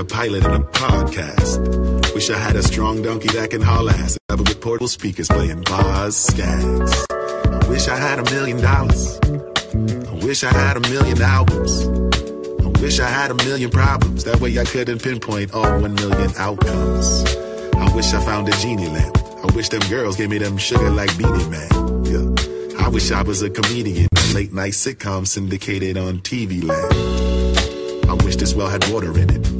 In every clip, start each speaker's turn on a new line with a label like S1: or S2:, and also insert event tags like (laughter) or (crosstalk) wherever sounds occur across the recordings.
S1: a pilot and a podcast. Wish I had a strong donkey that can haul ass. Ever with portable speakers playing bars, skags. I wish I had a million dollars. I wish I had a million albums. I wish I had a million problems. That way I couldn't pinpoint all one million outcomes. I wish I found a genie lamp. I wish them girls gave me them sugar like Beenie Man. Yeah. I wish I was a comedian. Late night sitcom syndicated on TV land. I wish this well had water in it.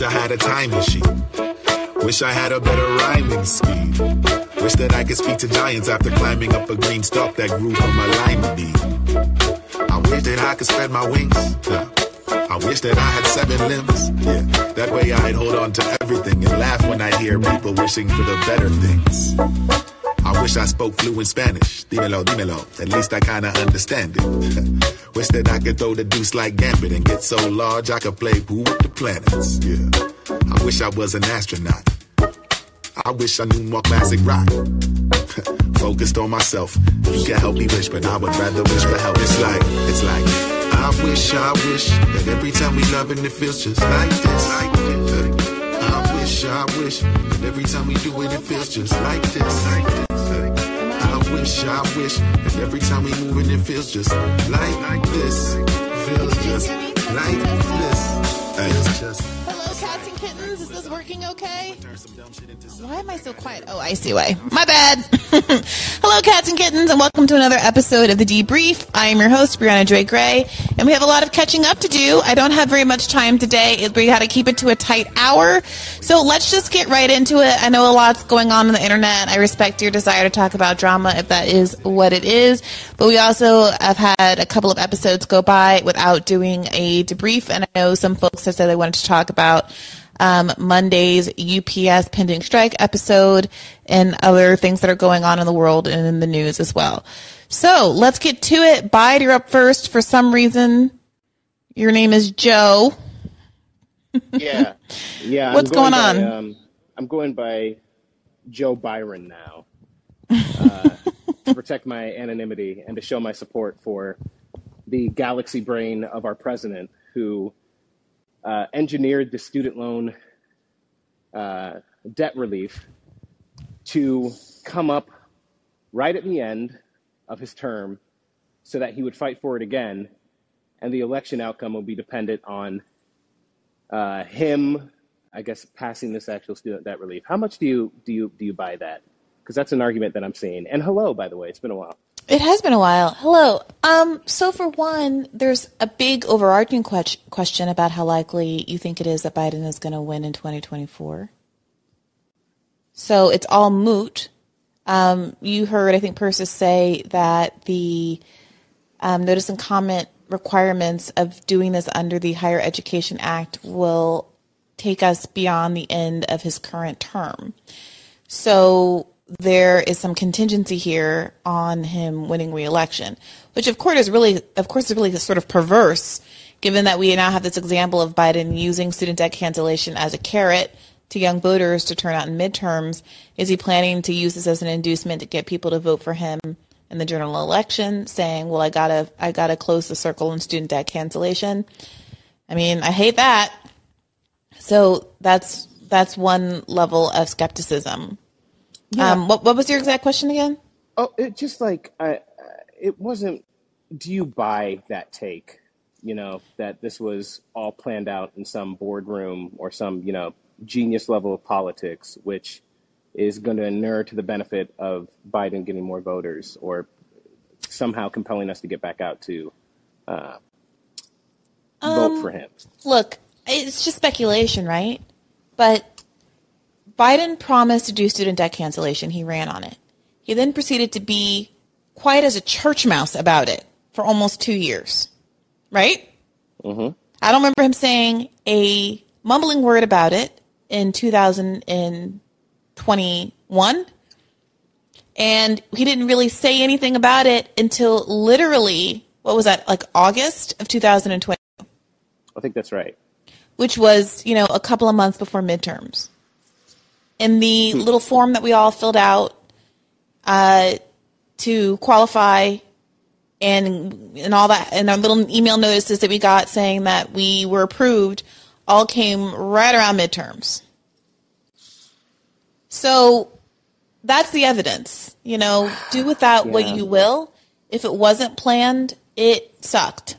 S1: Wish I had a time machine. Wish I had a better rhyming scheme. Wish that I could speak to giants after climbing up a green stalk that grew from my lima bean. I wish that I could spread my wings. I wish that I had seven limbs. Yeah. That way I'd hold on to everything and laugh when I hear people wishing for the better things. I wish I spoke fluent Spanish. Dímelo, dímelo. At least I kinda understand it. (laughs) wish that I could throw the deuce like Gambit and get so large I could play pool with the planets. Yeah. I wish I was an astronaut. I wish I knew more classic rock. (laughs) Focused on myself. You can help me wish, but I would rather wish for help. It's like, it's like, I wish, I wish that every time we love and it feels just like this. Like this. I wish, that every time we do it, it feels just like this. I wish, I wish that every time we move it, it feels just like, this. Feels just like this. It's just.
S2: Working okay? Why am I so quiet? Oh, I see why. My bad. (laughs) Hello, cats and kittens, and welcome to another episode of The Debrief. I am your host, Briahna Joy Gray, and we have a lot of catching up to do. I don't have very much time today. We had to keep it to a tight hour. So let's just get right into it. I know a lot's going on on the internet. I respect your desire to talk about drama if that is what it is. But we also have had a couple of episodes go by without doing a debrief, and I know some folks have said they wanted to talk about um, Monday's UPS pending strike episode and other things that are going on in the world and in the news as well. So let's get to it. Bide, you're up first. For some reason, your name is Joe.
S3: yeah, yeah. (laughs)
S2: What's going
S3: by,
S2: on?
S3: Um, I'm going by Joe Byron now (laughs) uh, to protect my anonymity and to show my support for the galaxy brain of our president, who uh, engineered the student loan uh, debt relief to come up right at the end of his term so that he would fight for it again and the election outcome will be dependent on uh, him i guess passing this actual student debt relief. How much do you do you do you buy that? Because that's an argument that i'm seeing. And hello by the way it's been a while
S2: It has been a while. Hello. Um, so for one, there's a big overarching que- question about how likely you think it is that Biden is going to win in 2024. So it's all moot. Um, you heard, I think, Persis say that the um, notice and comment requirements of doing this under the Higher Education Act will take us beyond the end of his current term. So there is some contingency here on him winning re-election, which of course is really, of course, is really sort of perverse, given that we now have this example of Biden using student debt cancellation as a carrot to young voters to turn out in midterms. Is he planning to use this as an inducement to get people to vote for him in the general election, saying, "Well, I gotta, I gotta close the circle on student debt cancellation"? I mean, I hate that. So that's that's one level of skepticism. Um, what what was your exact question again?
S3: Oh, it just like I, it wasn't. Do you buy that take? You know that this was all planned out in some boardroom or some you know genius level of politics, which is going to inure to the benefit of Biden getting more voters or somehow compelling us to get back out to uh, vote for him.
S2: Look, it's just speculation, right? But Biden promised to do student debt cancellation. He ran on it. He then proceeded to be quiet as a church mouse about it for almost two years, right? Mm-hmm. I don't remember him saying a mumbling word about it in 2021. And he didn't really say anything about it until literally, what was that, like August of 2020?
S3: I think that's right.
S2: Which was, you know, a couple of months before midterms. In the
S3: Hmm.
S2: little form that we all filled out uh, to qualify and and all that and our little email notices that we got saying that we were approved all came right around midterms. So that's the evidence. You know, do with that what you will. If it wasn't planned, it sucked.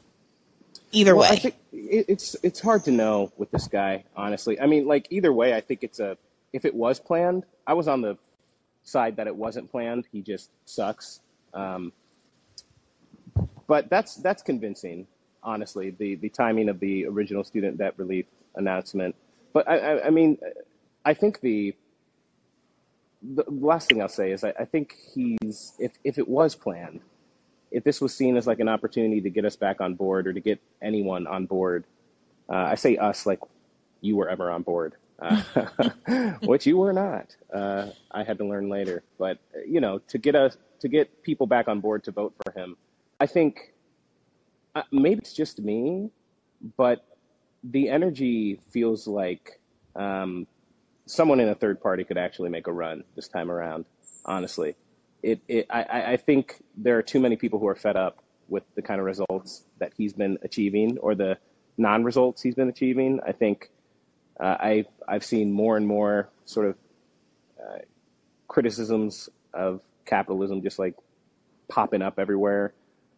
S2: Either
S3: Well,
S2: way.
S3: I think it's it's hard to know with this guy, honestly. I mean, like either way, I think it's a. If it was planned, I was on the side that it wasn't planned. He just sucks. Um, but that's that's convincing, honestly. The the timing of the original student debt relief announcement. But I, I, I mean, I think the the last thing I'll say is I, I think he's if if it was planned, if this was seen as like an opportunity to get us back on board or to get anyone on board, uh, I say us like you were ever on board, uh, (laughs) which you were not. Uh, I had to learn later, but you know, to get us to get people back on board to vote for him, I think uh, maybe it's just me, but the energy feels like um, someone in a third party could actually make a run this time around. Honestly, it, it I I think there are too many people who are fed up with the kind of results that he's been achieving or the non-results he's been achieving. I think uh, I I've seen more and more sort of criticisms of capitalism just like popping up everywhere.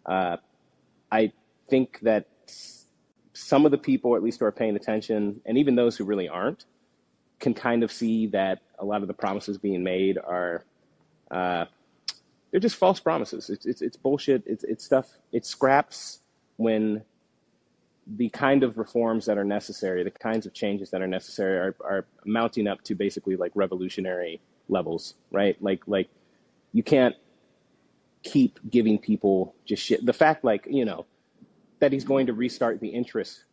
S3: Uh, I think that some of the people, at least who are paying attention, and even those who really aren't, can kind of see that a lot of the promises being made are uh, they're just false promises. It's it's, it's bullshit. It's it's stuff. It's scraps when the kind of reforms that are necessary, the kinds of changes that are necessary, are are mounting up to basically like revolutionary levels, right? Like like you can't keep giving people just shit. The fact, like you know, that he's going to restart the interest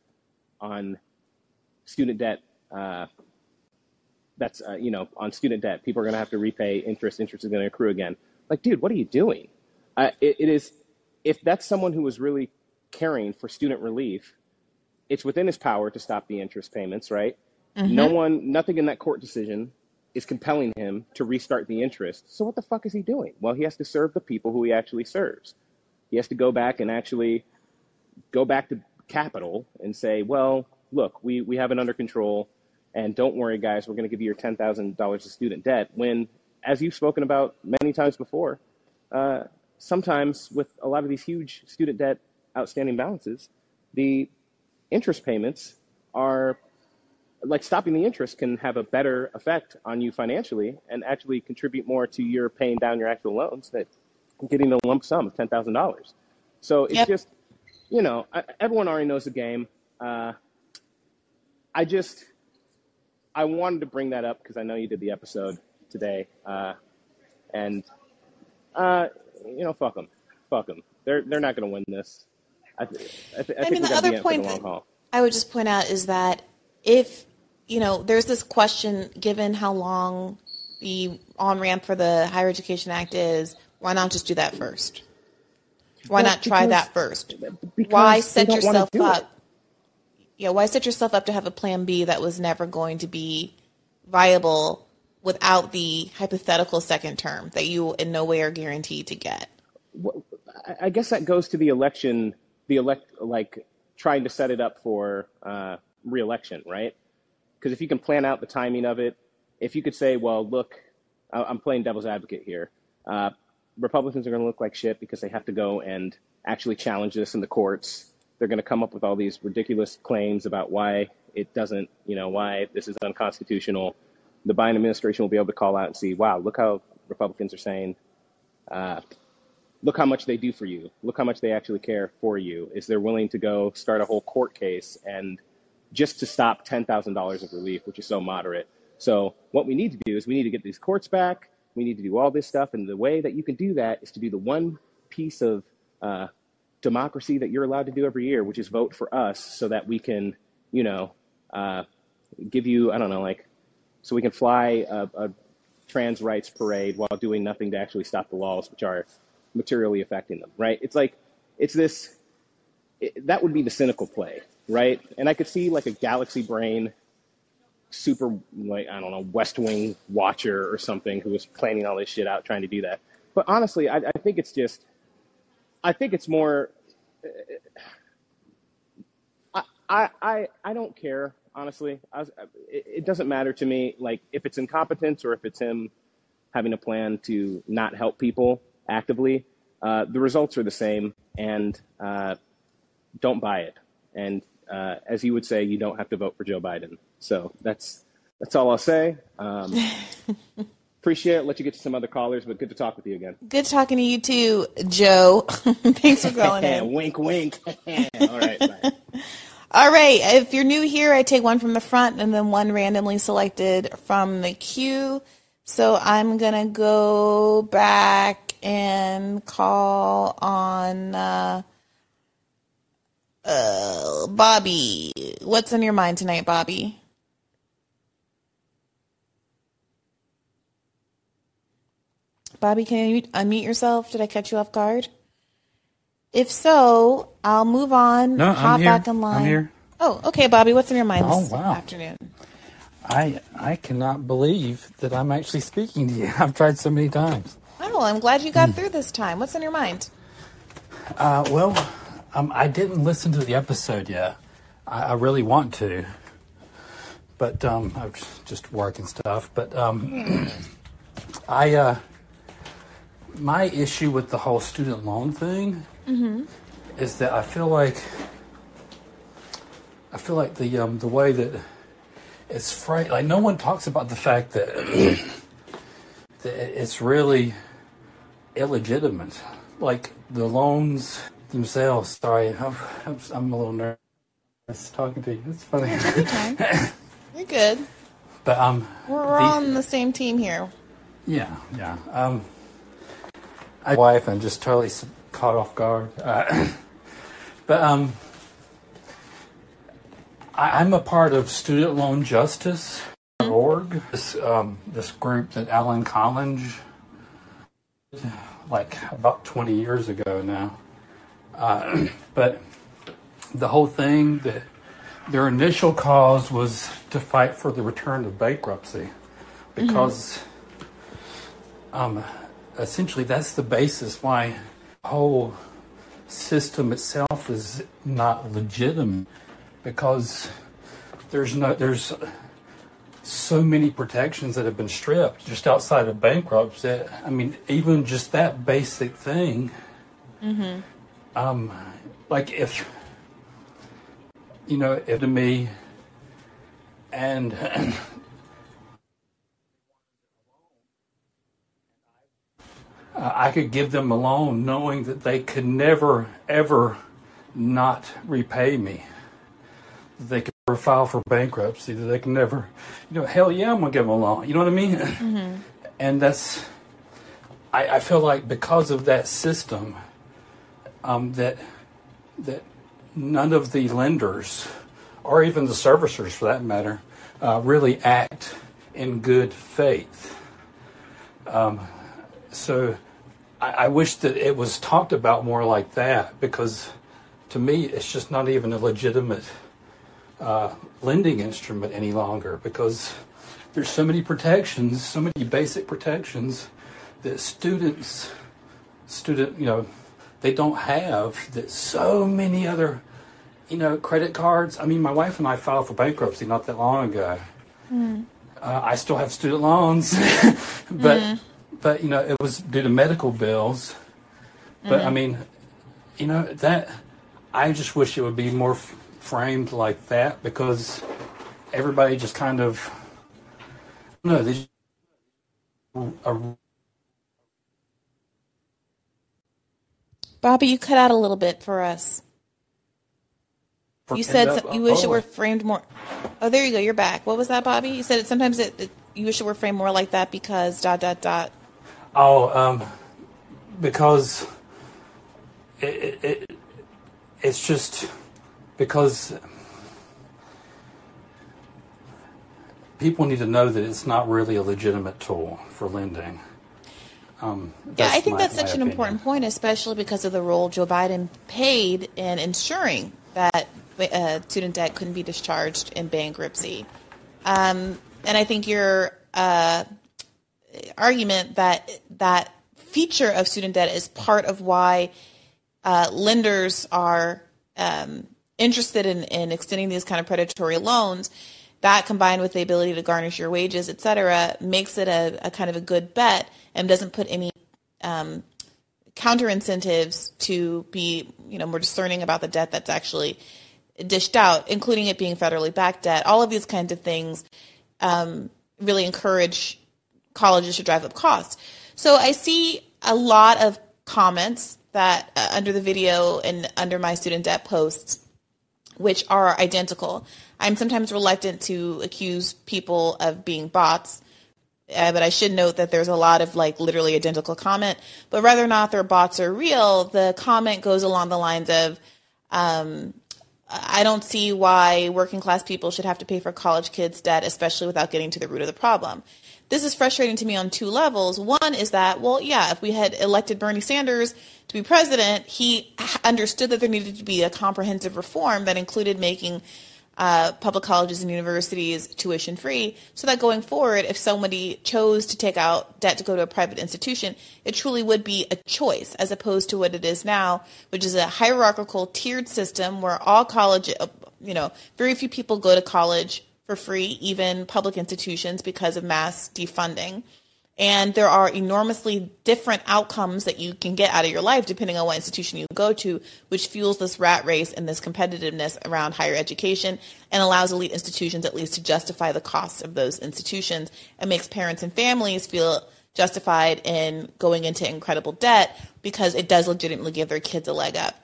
S3: on student debt. Uh, that's uh, you know on student debt people are going to have to repay interest interest is going to accrue again like dude what are you doing uh, it, it is if that's someone who was really caring for student relief it's within his power to stop the interest payments right no one nothing in that court decision is compelling him to restart the interest so what the fuck is he doing well he has to serve the people who he actually serves he has to go back and actually go back to capital and say, well, look, we, we have it under control. And don't worry, guys, we're going to give you your $10,000 of student debt. When, as you've spoken about many times before, uh, sometimes with a lot of these huge student debt outstanding balances, the interest payments are like stopping the interest can have a better effect on you financially and actually contribute more to your paying down your actual loans than getting a lump sum of $10,000. So it's
S2: Yep.
S3: just, you know, everyone already knows the game. Uh, I just, I wanted to bring that up because I know you did the episode today. Uh, and, uh, you know, fuck them. Fuck them. They're, they're not going to win this. I, th- I, th- I
S2: I
S3: think
S2: mean, the other
S3: be in for the
S2: point that. I would just point out is that if, you know, there's this question given how long the on ramp for the Higher Education Act is, why not just do that first? Why
S3: Well,
S2: not try
S3: because-
S2: that first? Why set yourself
S3: do it.
S2: up? Yeah, why set yourself up to have a plan B that was never going to be viable without the hypothetical second term that you in no way are guaranteed to get?
S3: I- I guess that goes to the election, the elect, like trying to set it up for uh, reelection, right? Because if you can plan out the timing of it, if you could say, well, look, I- I'm playing devil's advocate here. Uh, Republicans are going to look like shit because they have to go and actually challenge this in the courts. They're going to come up with all these ridiculous claims about why it doesn't, you know, why this is unconstitutional. The Biden administration will be able to call out and see, wow, look how Republicans are saying uh, look how much they do for you. Look how much they actually care for you. Is they're willing to go start a whole court case and just to stop ten thousand dollars of relief, which is so moderate. So what we need to do is we need to get these courts back. We need to do all this stuff, and the way that you can do that is to do the one piece of uh, democracy that you're allowed to do every year, which is vote for us so that we can, you know, uh, give you, I don't know, like, so we can fly a, a trans rights parade while doing nothing to actually stop the laws, which are materially affecting them, right? It's like, it's this, it, that would be the cynical play, right? And I could see like a galaxy brain, super, like, I don't know, West Wing watcher or something who was planning all this shit out trying to do that. But honestly, I, I think it's just, I think it's more, uh, I, I, I, I don't care honestly. I was, it, it doesn't matter to me, like if it's incompetence or if it's him having a plan to not help people actively. Uh, the results are the same, and uh, don't buy it. And uh, as you would say, you don't have to vote for Joe Biden. So that's that's all I'll say. Um, (laughs) appreciate it. Let you get to some other callers, but good to talk with you again.
S2: Good talking to you too, Joe. (laughs) Thanks for calling in. (laughs)
S3: wink, wink. all right. Bye.
S2: All right. If you're new here, I take one from the front and then one randomly selected from the queue. So I'm going to go back and call on uh, uh, Bobby. What's on your mind tonight, Bobby? Bobby, can you unmute yourself? Did I catch you off guard? If so, I'll move on.
S4: No,
S2: hop
S4: I'm here.
S2: back in line.
S4: I'm here.
S2: Oh, okay, Bobby. What's in your mind
S4: Oh,
S2: this
S4: wow.
S2: afternoon?
S4: I I cannot believe that I'm actually speaking to you. (laughs) I've tried so many times.
S2: Oh, I'm glad you got through this time. What's on your mind?
S4: Uh, well, um, I didn't listen to the episode yet. I, I really want to, but um, I'm just working stuff. But um, (clears throat) I uh, my issue with the whole student loan thing is that I feel like I feel like the um, the way that it's fra like no one talks about the fact that, (clears throat) that it's really illegitimate. Like the loans themselves. Sorry, I'm, I'm, a little nervous talking to you. It's funny,
S2: Take your time. You're good.
S4: but um,
S2: We're
S4: the-
S2: all on the same team here.
S4: yeah, yeah. Um, I wife and just totally caught off guard. Uh, (coughs) but um, I, I'm a part of Student Loan Justice org. This um, this group that Alan Collinge, like about 20 years ago now. Uh, (clears throat) but the whole thing that their initial cause was to fight for the return of bankruptcy because um, essentially that's the basis why whole system itself is not legitimate because there's no there's so many protections that have been stripped just outside of bankruptcy that I mean even just that basic thing um like if you know if to me and (clears throat) I could give them a loan knowing that they could never, ever not repay me. They could file for bankruptcy. That they can never, you know, hell yeah, I'm to give them a loan. You know what I mean? And that's, I, I feel like because of that system, um, that, that none of the lenders, or even the servicers for that matter, uh, really act in good faith so I, I wish that it was talked about more like that because to me it's just not even a legitimate uh, lending instrument any longer because there's so many protections so many basic protections that students student you know they don't have that so many other you know credit cards. I mean my wife and i filed for bankruptcy not that long ago. Uh, I still have student loans, (laughs) but but you know it was due to medical bills. But I mean, you know that I just wish it would be more f- framed like that because everybody just kind of no they just, a,
S2: Bobby, you cut out a little bit for us. You said some-
S4: up-
S2: you wish it
S4: oh,
S2: were framed more. Oh, there you go. You're back. What was that, Bobby? You said it, sometimes it, it, you wish it were framed more like that because dot dot dot.
S4: Oh, um, because it, it, it, it's just because people need to know that it's not really a legitimate tool for lending. Um,
S2: Yeah, I think
S4: my-
S2: that's such an
S4: opinion.
S2: important point, especially because of the role Joe Biden played in ensuring that uh, student debt couldn't be discharged in bankruptcy. Um, and I think your uh, argument that that feature of student debt is part of why uh, lenders are um, interested in, in extending these kind of predatory loans, that combined with the ability to garnish your wages, et cetera, makes it a, a kind of a good bet and doesn't put any um, counter incentives to be you know more discerning about the debt that's actually dished out, including it being federally backed debt. All of these kinds of things um, really encourage colleges to drive up costs. So I see a lot of comments that uh, under the video and under my student debt posts, which are identical. I'm sometimes reluctant to accuse people of being bots. Uh, but I should note that there's a lot of like literally identical comment. But whether or not their bots are real, the comment goes along the lines of, um, I don't see why working class people should have to pay for college kids' debt, especially without getting to the root of the problem. This is frustrating to me on two levels. One is that, well, yeah, if we had elected Bernie Sanders to be president, he understood that there needed to be a comprehensive reform that included making uh, public colleges and universities tuition free so that going forward, if somebody chose to take out debt to go to a private institution, it truly would be a choice as opposed to what it is now, which is a hierarchical tiered system where all college, uh, you know, very few people go to college for free, even public institutions, because of mass defunding. And there are enormously different outcomes that you can get out of your life depending on what institution you go to, which fuels this rat race and this competitiveness around higher education and allows elite institutions at least to justify the costs of those institutions and makes parents and families feel justified in going into incredible debt because it does legitimately give their kids a leg up.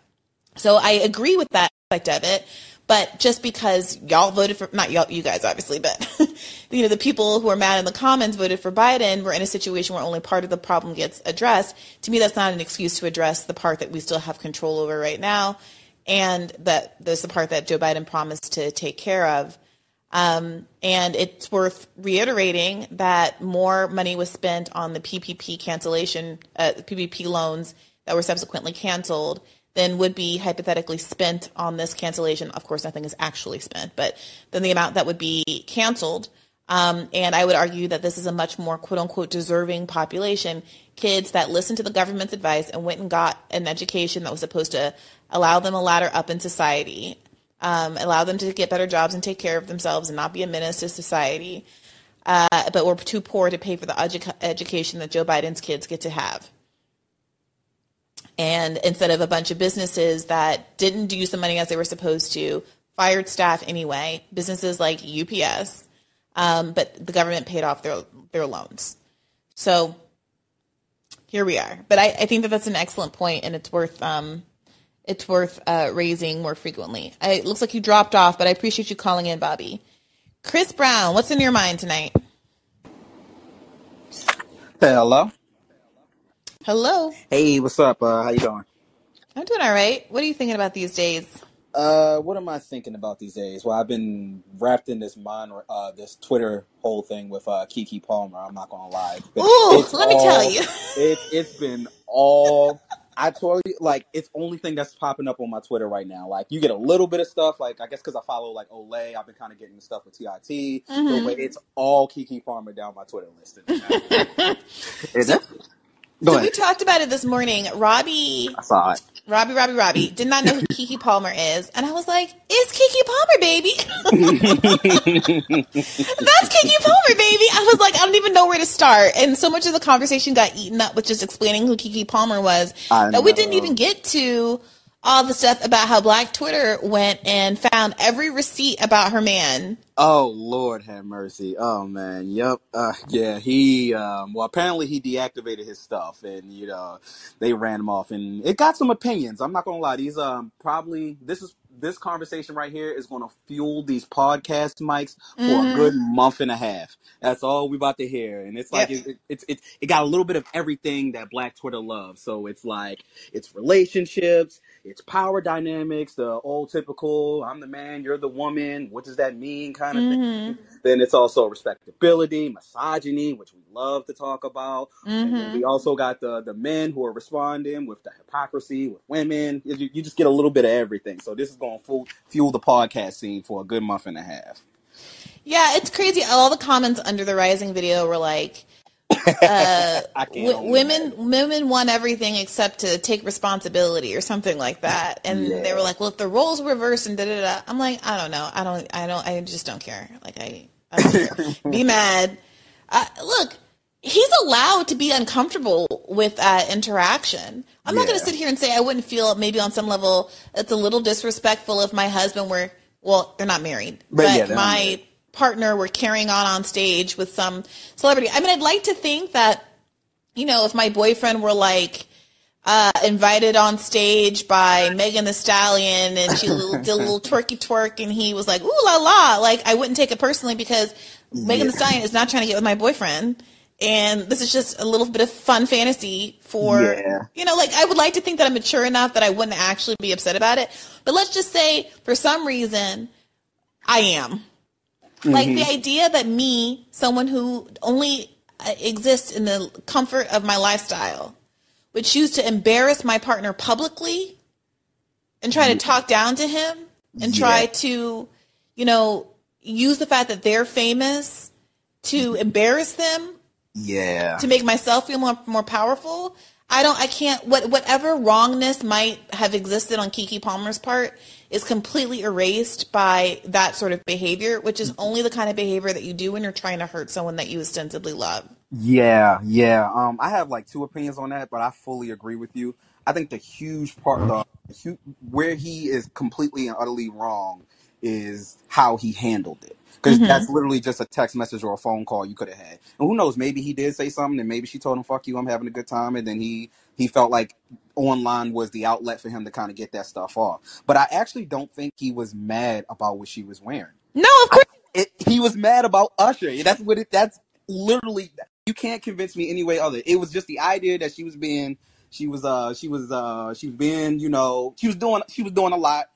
S2: So I agree with that aspect of it. But just because y'all voted for, not y'all, you guys obviously, but (laughs) you know, the people who are mad in the comments voted for Biden, we're in a situation where only part of the problem gets addressed. To me, that's not an excuse to address the part that we still have control over right now. And that there's the part that Joe Biden promised to take care of. Um, and it's worth reiterating that more money was spent on the PPP cancellation, uh, PPP loans that were subsequently canceled than would be hypothetically spent on this cancellation. Of course, nothing is actually spent, but than the amount that would be canceled. Um, and I would argue that this is a much more quote unquote deserving population. Kids that listened to the government's advice and went and got an education that was supposed to allow them a ladder up in society, um, allow them to get better jobs and take care of themselves and not be a menace to society, uh, but were too poor to pay for the edu- education that Joe Biden's kids get to have. And instead of a bunch of businesses that didn't use the money as they were supposed to, fired staff anyway, businesses like UPS, um, but the government paid off their their loans. So here we are. But I, I think that that's an excellent point, and it's worth um, it's worth uh, raising more frequently. I, it looks like you dropped off, but I appreciate you calling in, Bobby. Chris Brown, what's in your mind tonight?
S5: Hello.
S2: Hello,
S5: Hey, what's up? Uh, how you doing?
S2: I'm doing all right. What are you thinking about these days?
S5: Uh, what am I thinking about these days? Well, I've been wrapped in this mind, uh, this Twitter whole thing with uh, Keke Palmer. I'm not gonna lie. But
S2: Ooh,
S5: it's
S2: let me tell you.
S5: it, it's been all. I told you, like, it's only thing that's popping up on my Twitter right now. Like, you get a little bit of stuff, like, I guess because I follow, like, Olay, I've been kind of getting the stuff with TIT.
S2: Mhm.
S5: But it's all Keke Palmer down my Twitter list. (laughs) Is it? Go
S2: So
S5: ahead.
S2: we talked about it this morning. Robbie,
S5: I saw it.
S2: Robbie, Robbie, Robbie did not know who Keke Palmer is, and I was like, "It's Keke Palmer, baby. (laughs) That's Keke Palmer, baby." I was like, I don't even know where to start, and so much of the conversation got eaten up with just explaining who Keke Palmer was
S5: I
S2: that we didn't even get to all the stuff about how Black Twitter went and found every receipt about her man.
S5: Oh Lord have mercy. Oh man. Yep. Uh yeah, he um well apparently he deactivated his stuff and you know they ran him off and it got some opinions. I'm not gonna lie, these um probably this is this conversation right here is going to fuel these podcast mics for a
S2: Mm-hmm.
S5: good month and a half. That's all we about to hear, and it's like
S2: Yep.
S5: it, it, it's it's it got a little bit of everything that Black Twitter loves. So it's like it's relationships, it's power dynamics, the old typical "I'm the man, you're the woman." What does that mean? Kind of thing. Then it's also respectability, misogyny, which we love to talk about.
S2: Mm-hmm.
S5: we also got the the men who are responding with the hypocrisy with women. You, you just get a little bit of everything. So this is going to fuel, fuel the podcast scene for a good month and a half.
S2: Yeah, it's crazy. All the comments under the Rising video were like, uh, (laughs) w- women women want everything except to take responsibility or something like that. And they were like, well, if the roles were reversed and da da da. I'm like, I don't know. I don't. I don't. I just don't care. Like I, I don't care. Be mad. Uh, look, he's allowed to be uncomfortable with that interaction. I'm not going to sit here and say I wouldn't feel maybe on some level it's a little disrespectful if my husband were well, they're not married,
S5: But
S2: but,
S5: yeah,
S2: my
S5: married.
S2: partner were carrying on on stage with some celebrity. I mean, I'd like to think that you know if my boyfriend were like uh, invited on stage by Megan Thee Stallion and she (laughs) did a little twerky twerk and he was like, ooh la la. Like, I wouldn't take it personally because Megan
S5: Thee
S2: Stallion is not trying to get with my boyfriend. And this is just a little bit of fun fantasy for,
S5: Yeah.
S2: you know, like I would like to think that I'm mature enough that I wouldn't actually be upset about it. But let's just say for some reason I am. Like the idea that me, someone who only uh, exists in the comfort of my lifestyle, would choose to embarrass my partner publicly and try to mm-hmm. talk down to him and try
S5: Yeah.
S2: to, you know, use the fact that they're famous to mm-hmm. embarrass them
S5: Yeah.
S2: to make myself feel more more powerful. I don't I can't what whatever wrongness might have existed on Keke Palmer's part is completely erased by that sort of behavior, which is mm-hmm. only the kind of behavior that you do when you're trying to hurt someone that you ostensibly love.
S5: Yeah, yeah. Um, I have like two opinions on that, but I fully agree with you. I think the huge part, the hu- where he is completely and utterly wrong, is how he handled it. Because that's literally just a text message or a phone call you could have had. And who knows? Maybe he did say something, and maybe she told him "fuck you," I'm having a good time, and then he he felt like online was the outlet for him to kind of get that stuff off. But I actually don't think he was mad about what she was wearing
S2: No, of course.
S5: it, he was mad about Usher. That's what it. That's literally. You can't convince me any way other. It was just the idea that she was being. She was. Uh. She was. Uh. She was being. You know. She was doing. She was doing a lot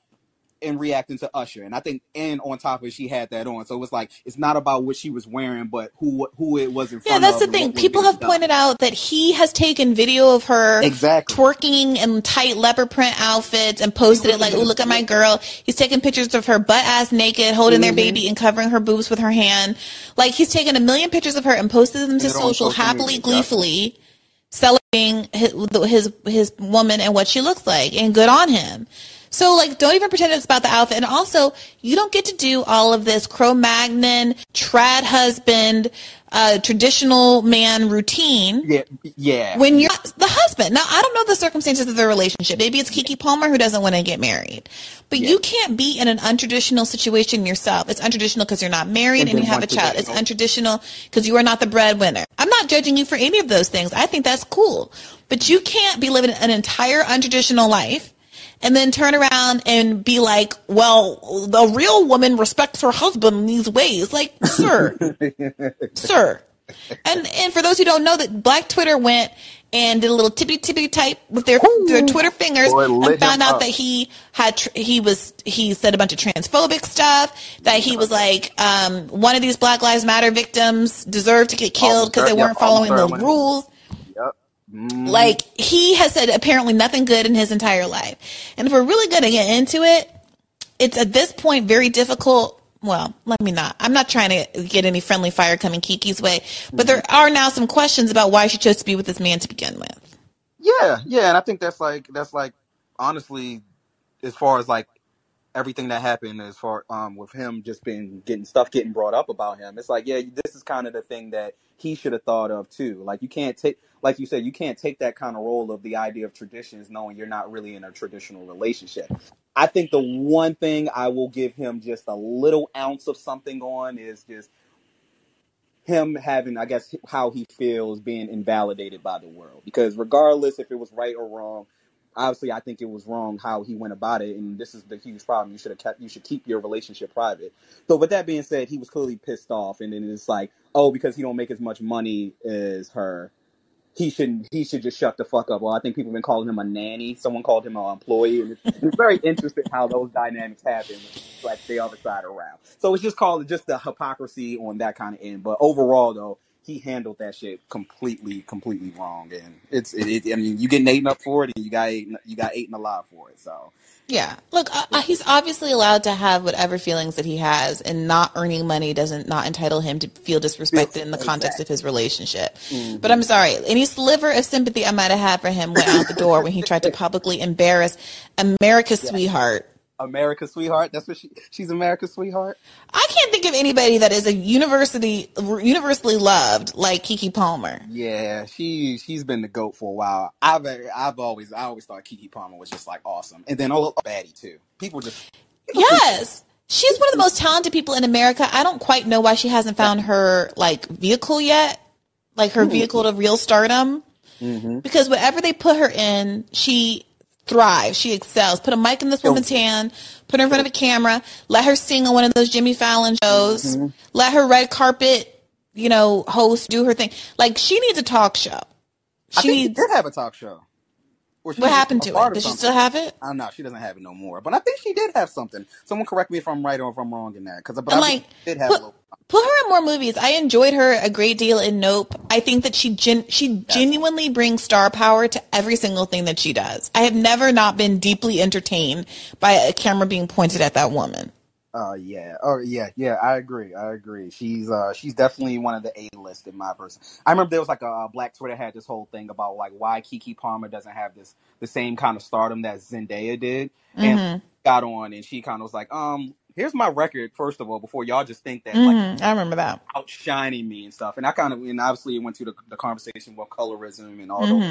S5: and reacting to Usher. And I think, and on top of it, she had that on. So it was like it's not about what she was wearing, but who who it was in front of. Yeah,
S2: that's
S5: the thing.
S2: People have
S5: done.
S2: pointed out that he has taken video of her
S5: Exactly.
S2: twerking in tight leopard print outfits and posted it like, "Oh, look at my girl." He's taking pictures of her butt ass naked, holding their
S5: Mm-hmm.
S2: baby and covering her boobs with her hand. Like he's taken a million pictures of her and posted them to social,
S5: social
S2: happily,
S5: media,
S2: gleefully, celebrating his, his his woman and what she looks like, and good on him. So like, don't even pretend it's about the outfit. And also, you don't get to do all of this Cro-Magnon, trad husband, uh, traditional man routine
S5: Yeah. Yeah.
S2: when you're the husband. Now, I don't know the circumstances of their relationship. Maybe it's Keke Palmer who doesn't want to get married. But
S5: Yeah.
S2: you can't be in an untraditional situation yourself. It's untraditional because you're not married
S5: And
S2: and, you have a child. It's
S5: untraditional.
S2: untraditional because you are not the breadwinner. I'm not judging you for any of those things. I think that's cool. But you can't be living an entire untraditional life and then turn around and be like, well, the real woman respects her husband in these ways. Like, sir, (laughs) sir. And and for those who don't know, that Black Twitter went and did a little tippy tippy type with their their Twitter fingers
S5: Boy,
S2: and found out
S5: up.
S2: that he had tr- he was he said a bunch of transphobic stuff. That he was like um, one of these Black Lives Matter victims deserved to get killed because they weren't following the rules.
S5: Mm,
S2: Like he has said apparently nothing good in his entire life. And if we're really going to get into it, it's at this point very difficult. Well, let me not. I'm not trying to get any friendly fire coming Keke's way, but there are now some questions about why she chose to be with this man to begin with.
S5: Yeah, yeah, and I think that's like that's like honestly, as far as like everything that happened, as far um with him just being getting stuff getting brought up about him, it's like yeah, this is kind of the thing that he should have thought of too. Like you can't take, like you said, you can't take that kind of role of the idea of traditions, knowing you're not really in a traditional relationship. I think the one thing I will give him just a little ounce of something on is just him having, I guess, how he feels being invalidated by the world. Because regardless if it was right or wrong, obviously, I think it was wrong how he went about it, and this is the huge problem. You should have kept. You should keep your relationship private. So, with that being said, he was clearly pissed off, and then it's like, oh, because he don't make as much money as her, he should he should just shut the fuck up. Well, I think people have been calling him a nanny. Someone called him an employee, and it's, it's very interesting how those dynamics happen, like the other side around. So it's just called just the hypocrisy on that kind of end. But overall, though, he handled that shit completely, completely wrong, and it's it. it I mean, you get Nathan up for it, and you got eight, you got and alive for it. So
S2: Yeah. Look, uh, uh, he's obviously allowed to have whatever feelings that he has, and not earning money doesn't not entitle him to feel disrespected in the context of his relationship. But I'm sorry, any sliver of sympathy I might have had for him went out the door when he tried to publicly embarrass America's sweetheart.
S5: America's sweetheart. That's what she. She's America's sweetheart.
S2: I can't think of anybody that is a university universally loved like Keke Palmer.
S5: Yeah, she she's been the goat for a while. I've I've always I always thought Keke Palmer was just like awesome, and then oh, oh baddie too. People just
S2: Yes. She's one of the most talented people in America. I don't quite know why she hasn't found her like vehicle yet, like her hmm. vehicle to real stardom. Mm-hmm. Because whatever they put her in, she thrives. She excels. Put a mic in this woman's hand, put her in front of a camera, let her sing on one of those Jimmy Fallon shows, mm-hmm. let her red carpet, you know, host, do her thing. Like she needs a talk show.
S5: I
S2: She
S5: think she
S2: needs.
S5: did have a talk show.
S2: What happened to it? Does she still have it?
S5: I don't know. She doesn't have it no more. But I think she did have something. Someone correct me if I'm right or if I'm wrong in that. Because
S2: I'm
S5: I
S2: like,
S5: did have
S2: put,
S5: a little.
S2: put her in more movies. I enjoyed her a great deal in Nope. I think that she gen- she genuinely brings star power to every single thing that she does. I have never not been deeply entertained by a camera being pointed at that woman.
S5: Uh, yeah. Oh, yeah, yeah. I agree. I agree. She's uh, she's definitely one of the A list in my person. I remember there was like a, uh Black Twitter had this whole thing about like why Keke Palmer doesn't have this the same kind of stardom that Zendaya did, and got on and she kind of was like, um, here's my record first of all before y'all just think that like
S2: Mhm, I remember that.
S5: outshining me and stuff. And I kind of and obviously it went to the, the conversation about colorism and all
S2: Mm-hmm.
S5: those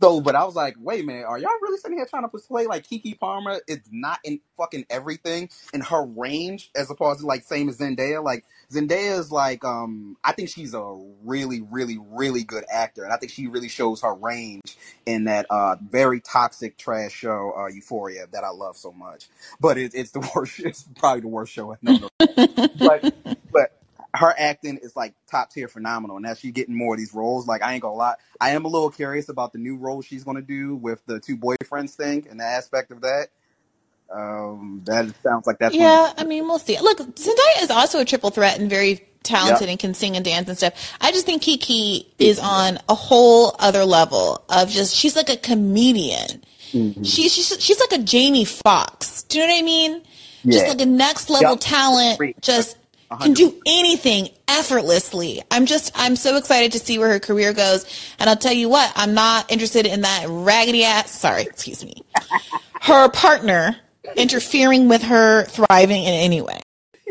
S5: so, but I was like, wait a minute, are y'all really sitting here trying to play like Keke Palmer is not in fucking everything in her range as opposed to like same as Zendaya? Like Zendaya is like, um, I think she's a really, really, really good actor, and I think she really shows her range in that uh very toxic trash show, uh, Euphoria, that I love so much. But it, it's the (laughs) worst. It's probably the worst show. No, no, (laughs) but but her acting is like top tier phenomenal. And as she's getting more of these roles, like I ain't gonna lie, I am a little curious about the new role she's gonna do with the two boyfriends thing and the aspect of that. Um, that sounds like that's
S2: Yeah, I mean, we'll see. Look, Zendaya is also a triple threat and very talented
S5: Yep.
S2: and can sing and dance and stuff. I just think Keke is on a whole other level of just she's like a comedian.
S5: Mm-hmm.
S2: She's she's she's like a Jamie Foxx. Do you know what I mean?
S5: Yeah.
S2: Just like a next level
S5: Yep.
S2: talent. Just can do anything effortlessly. I'm just I'm so excited to see where her career goes. And I'll tell you what, I'm not interested in that raggedy ass. Sorry, excuse me. (laughs) Her partner interfering with her thriving in any way.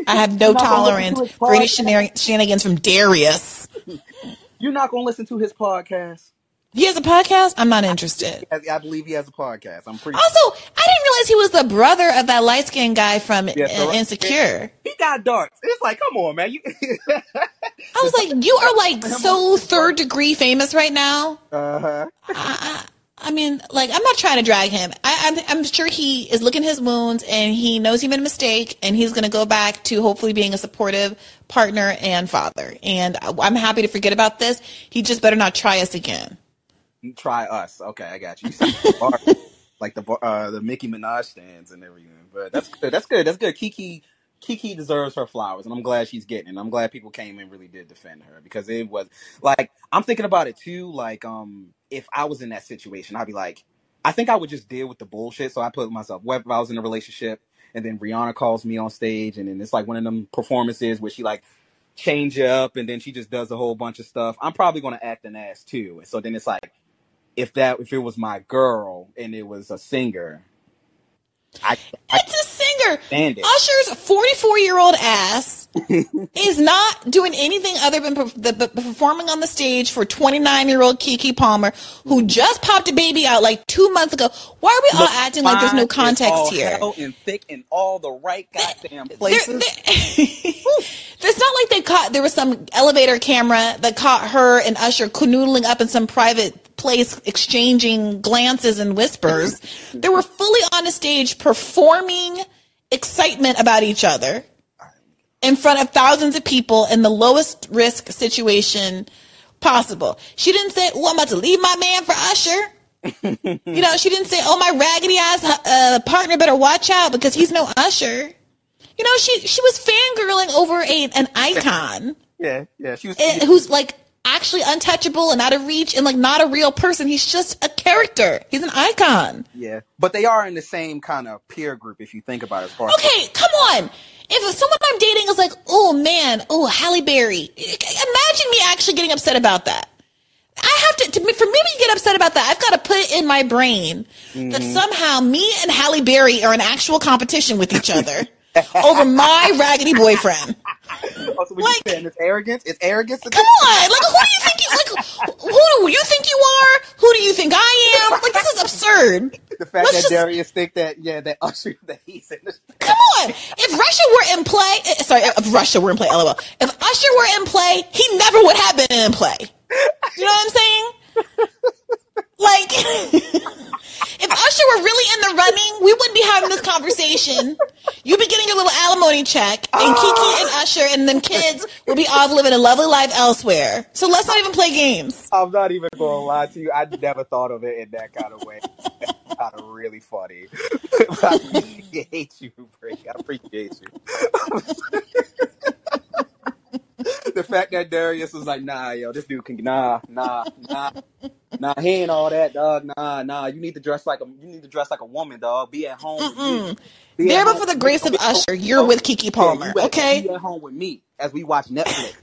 S2: I have no
S5: You're not gonna listen
S2: tolerance
S5: to
S2: for any shenanigans from Darius.
S5: You're not gonna listen to his podcast.
S2: He has a podcast. I'm not interested.
S5: I, I believe he has a podcast. I'm pretty.
S2: Also, I didn't realize he was the brother of that light skinned guy from
S5: Yeah, so-
S2: uh, Insecure.
S5: He got darts. It's like, come on, man. You. (laughs)
S2: I was like, you are like so third degree famous right now.
S5: uh huh.
S2: I, I mean, like, I'm not trying to drag him. I, I'm, I'm sure he is looking his wounds and he knows he made a mistake and he's going to go back to hopefully being a supportive partner and father. And I- I'm happy to forget about this. He just better not try us again.
S5: Try us. Okay, I got you. You bar- (laughs) like the bar- uh, the Nicki Minaj stands and everything. But that's good. That's good. That's good. Keke Keke deserves her flowers, and I'm glad she's getting it. I'm glad people came and really did defend her because it was like I'm thinking about it too. Like, um, if I was in that situation, I'd be like, I think I would just deal with the bullshit. So I put myself, what if I was in a relationship and then Rihanna calls me on stage and then it's like one of them performances where she like change up and then she just does a whole bunch of stuff. I'm probably gonna act an ass too. And so then it's like if that if it was my girl and it was a singer, I I
S2: It's a singer.
S5: it.
S2: Usher's 44 year old ass is not doing anything other than the, the- performing on the stage for 29 year old Keke Palmer, who mm-hmm. just popped a baby out like two months ago. Why are we all acting like there's no
S5: Fine as all
S2: context here?
S5: hell and thick in all the right goddamn
S2: There-
S5: places.
S2: there- (laughs) (laughs) it's not like they caught there was some elevator camera that caught her and Usher canoodling up in some private place exchanging glances and whispers. (laughs) they were fully on a stage performing excitement about each other in front of thousands of people in the lowest risk situation possible. She didn't say, "Oh, I'm about to leave my man for Usher." (laughs) you know, she didn't say, "Oh, my raggedy ass uh, partner better watch out because he's no Usher." You know, she she was fangirling over a an icon.
S5: Yeah, yeah. She was
S2: eh, who's like actually untouchable and out of reach and like not a real person. He's just a character. He's an icon.
S5: Yeah, but they are in the same kind of peer group if you think about it.
S2: Okay, come on. If someone I'm dating is like, oh man, oh Halle Berry, imagine me actually getting upset about that. I have to, to for me to get upset about that, I've got to put it in my brain mm-hmm. that somehow me and Halle Berry are in actual competition with each other (laughs) over my raggedy boyfriend.
S5: Also, what like, you saying? It's arrogance. It's arrogance.
S2: Come on, like who do you think you like? Who do you think you are? Who do you think I am? Like this is absurd. (laughs)
S5: The fact Let's that just, Darius think that yeah that Usher (laughs) that he's in. This-
S2: Come on, if Russia were in play, eh, sorry, if Russia were in play, lol. If Usher were in play, he never would have been in play. You know what I'm saying? Like, (laughs) if Usher were really in the running, we wouldn't be having this conversation. You'd be getting your little alimony check, and Keke and Usher and them kids would be off living a lovely life elsewhere. So let's not even play games.
S5: I'm not even going to lie to you. I never thought of it in that kind of way. kind of really funny. (laughs) I appreciate you, Brie. I appreciate you. (laughs) (laughs) the fact that Darius was like, nah, yo, this dude can, nah, nah, nah, nah, he ain't all that, dog. Nah, nah, you need to dress like a, you need to dress like a woman, dog. Be at home.
S2: Be There, but for the grace of Usher, you're with Keke Palmer,
S5: yeah,
S2: okay?
S5: Be at home with me as we watch (laughs) Netflix,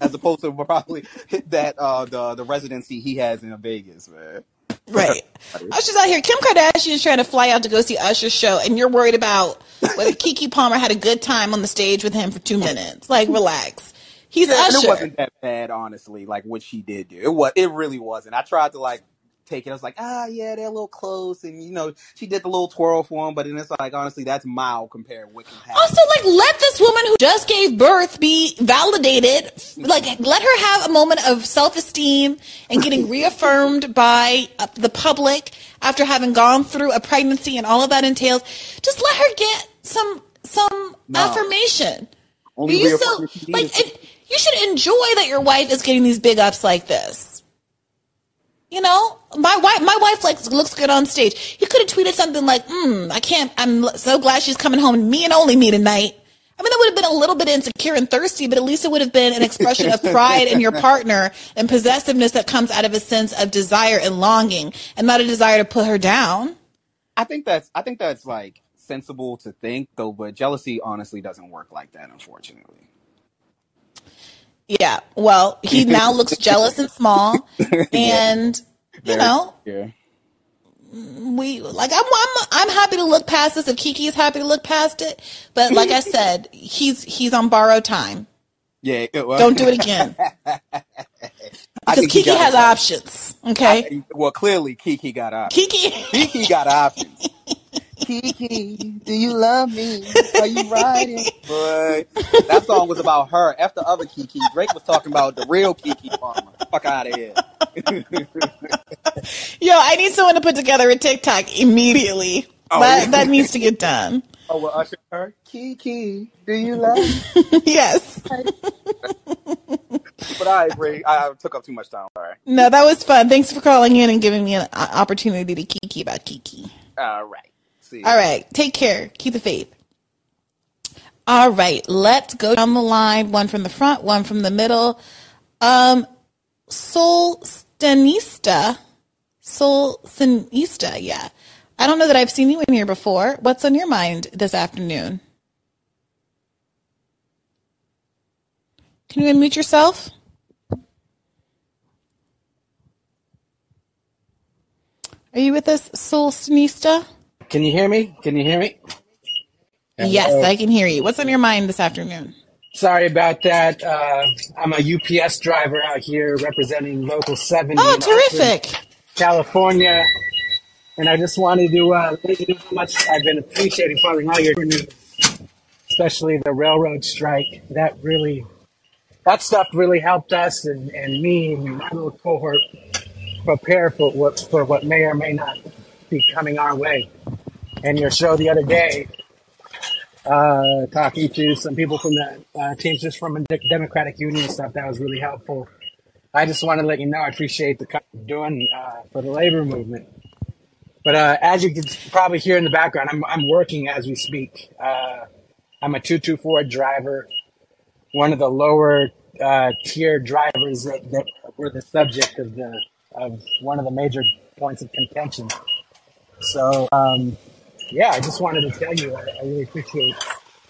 S5: as opposed to probably (laughs) that uh the the residency he has in Vegas, man.
S2: Right. Usher's out here. Kim Kardashian is trying to fly out to go see Usher's show, and you're worried about whether (laughs) Keke Palmer had a good time on the stage with him for two minutes. Like, relax. He's yeah, Usher.
S5: It wasn't that bad, honestly. Like what she did do, it was. It really wasn't. I tried to like take it. I was like, ah, yeah, they're a little close, and you know, she did the little twirl for him. But then it's like, honestly, that's mild compared with what can
S2: Also, like, let this woman who just gave birth be validated. Like, let her have a moment of self esteem and getting (laughs) reaffirmed by uh, the public after having gone through a pregnancy and all of that entails. Just let her get some some no. affirmation. Only you still like. You should enjoy that your wife is getting these big ups like this. You know, my wife, my wife looks good on stage. He could have tweeted something like, "Hmm, I can't. I'm so glad she's coming home, me and only me tonight." I mean, that would have been a little bit insecure and thirsty, but at least it would have been an expression of pride in your partner and possessiveness that comes out of a sense of desire and longing, and not a desire to put her down.
S5: I think that's I think that's like sensible to think though, but jealousy honestly doesn't work like that, unfortunately.
S2: Yeah. Well, he (laughs) now looks jealous and small, (laughs) and you know,
S5: yeah.
S2: we like I'm, I'm I'm happy to look past this if Keke is happy to look past it, but like I (laughs) said, he's he's on borrowed time.
S5: Yeah. Well,
S2: Don't do it again. Because Keke has options. Okay.
S5: I, well, clearly Kiki got options.
S2: Keke.
S5: Keke got options. Keke, (laughs) do you love me? Are you riding? But that song was about her. After other Kiki, Drake was talking about the real Keke Palmer. Fuck out of here. (laughs)
S2: Yo, I need someone to put together a TikTok immediately. Oh, that, that needs to get done. (laughs)
S5: Oh, well, usher her. Keke, do you love me?
S2: yes.
S5: but I agree. I took up too much time. Sorry.
S2: No, that was fun. Thanks for calling in and giving me an uh, opportunity to kiki about Keke.
S5: All right
S2: see. All right. Take care. Keep the faith. All right. Let's go down the line. One from the front, one from the middle. Um, Solstenista. Solstenista. Yeah. I don't know that I've seen you in here before. What's on your mind this afternoon? Can you unmute yourself? Are you with us, Solstenista?
S6: Can you hear me? Can you hear me?
S2: Yes, I can hear you. What's on your mind this afternoon?
S6: Sorry about that. Uh, I'm a UPS driver out here representing Local 70.
S2: Oh, terrific.
S6: California. And I just wanted to uh, let you know how much I've been appreciating following all your news, especially the railroad strike. That really, that stuff really helped us and, and me and my little cohort prepare for what for what may or may not be coming our way. And your show the other day, uh, talking to some people from the uh, Teamsters from the Democratic Union stuff, that was really helpful. I just want to let you know I appreciate the you're doing uh, for the labor movement. But uh, as you can probably hear in the background, I'm, I'm working as we speak. Uh, I'm a 224 driver, one of the lower uh, tier drivers that, that were the subject of the of one of the major points of contention. So um, yeah, I just wanted to tell you I, I really appreciate.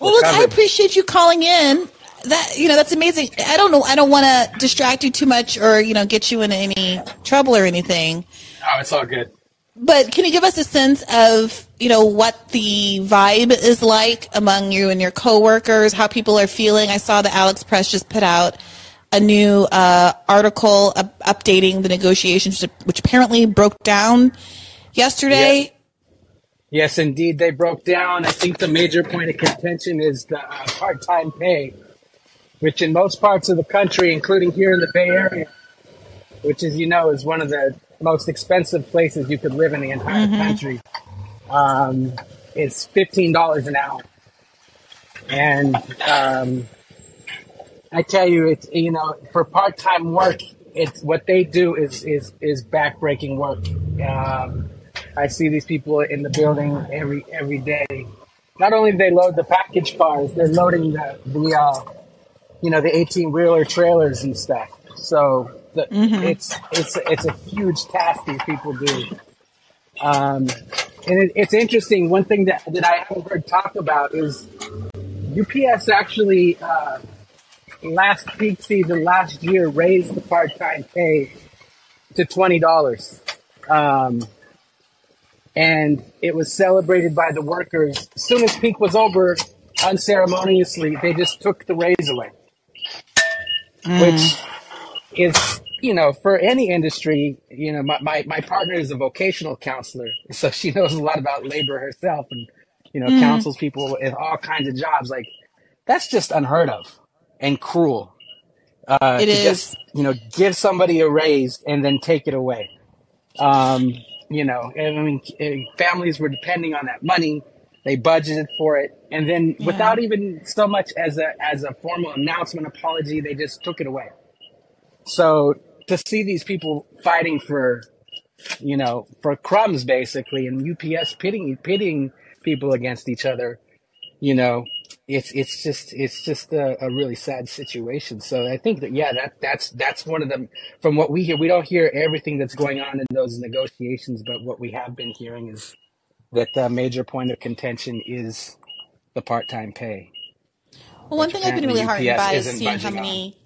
S2: Well, look, I appreciate you calling in. That you know, that's amazing. I don't know. I don't want to distract you too much, or you know, get you in any trouble or anything.
S6: Oh, it's all good.
S2: But can you give us a sense of you know what the vibe is like among you and your coworkers? How people are feeling? I saw that Alex Press just put out a new uh, article uh, updating the negotiations, which apparently broke down yesterday.
S6: Yes, indeed, they broke down. I think the major point of contention is the uh, part-time pay, which in most parts of the country, including here in the Bay Area, which, as you know, is one of the most expensive places you could live in the entire
S2: Mm-hmm.
S6: country, um, it's fifteen dollars an hour. And um, I tell you, it's you know, for part-time work, it's what they do is is is backbreaking work. Um, I see these people in the building every every day. Not only do they load the package cars, they're loading the the uh, you know the eighteen wheeler trailers and stuff. So the, it's it's it's a huge task these people do. Um, and it, it's interesting. One thing that that I haven't heard talk about is UPS actually uh, last peak season last year raised the part time pay to twenty dollars. Um, and it was celebrated by the workers. As soon as peak was over, unceremoniously, they just took the raise away, which is, you know, for any industry, you know, my, my, my partner is a vocational counselor, (laughs) so she knows a lot about labor herself and, you know, counsels people in all kinds of jobs. Like, that's just unheard of and cruel. Uh,
S2: It
S6: to
S2: is.
S6: just, you know, give somebody a raise and then take it away. Um, you know, I mean, eh, families were depending on that money. They budgeted for it, and then without even so much as a as a formal announcement, apology, they just took it away. So to see these people fighting for, you know, for crumbs basically, and UPS pitting pitting people against each other, you know, it's it's just it's just a, a really sad situation. So I think that yeah, that that's that's one of them. From what we hear, we don't hear everything that's going on in those negotiations, but what we have been hearing is that the major point of contention is the part-time pay.
S2: Well, one thing I've been really heartened
S6: UPS
S2: by is seeing how
S6: budging on.
S2: many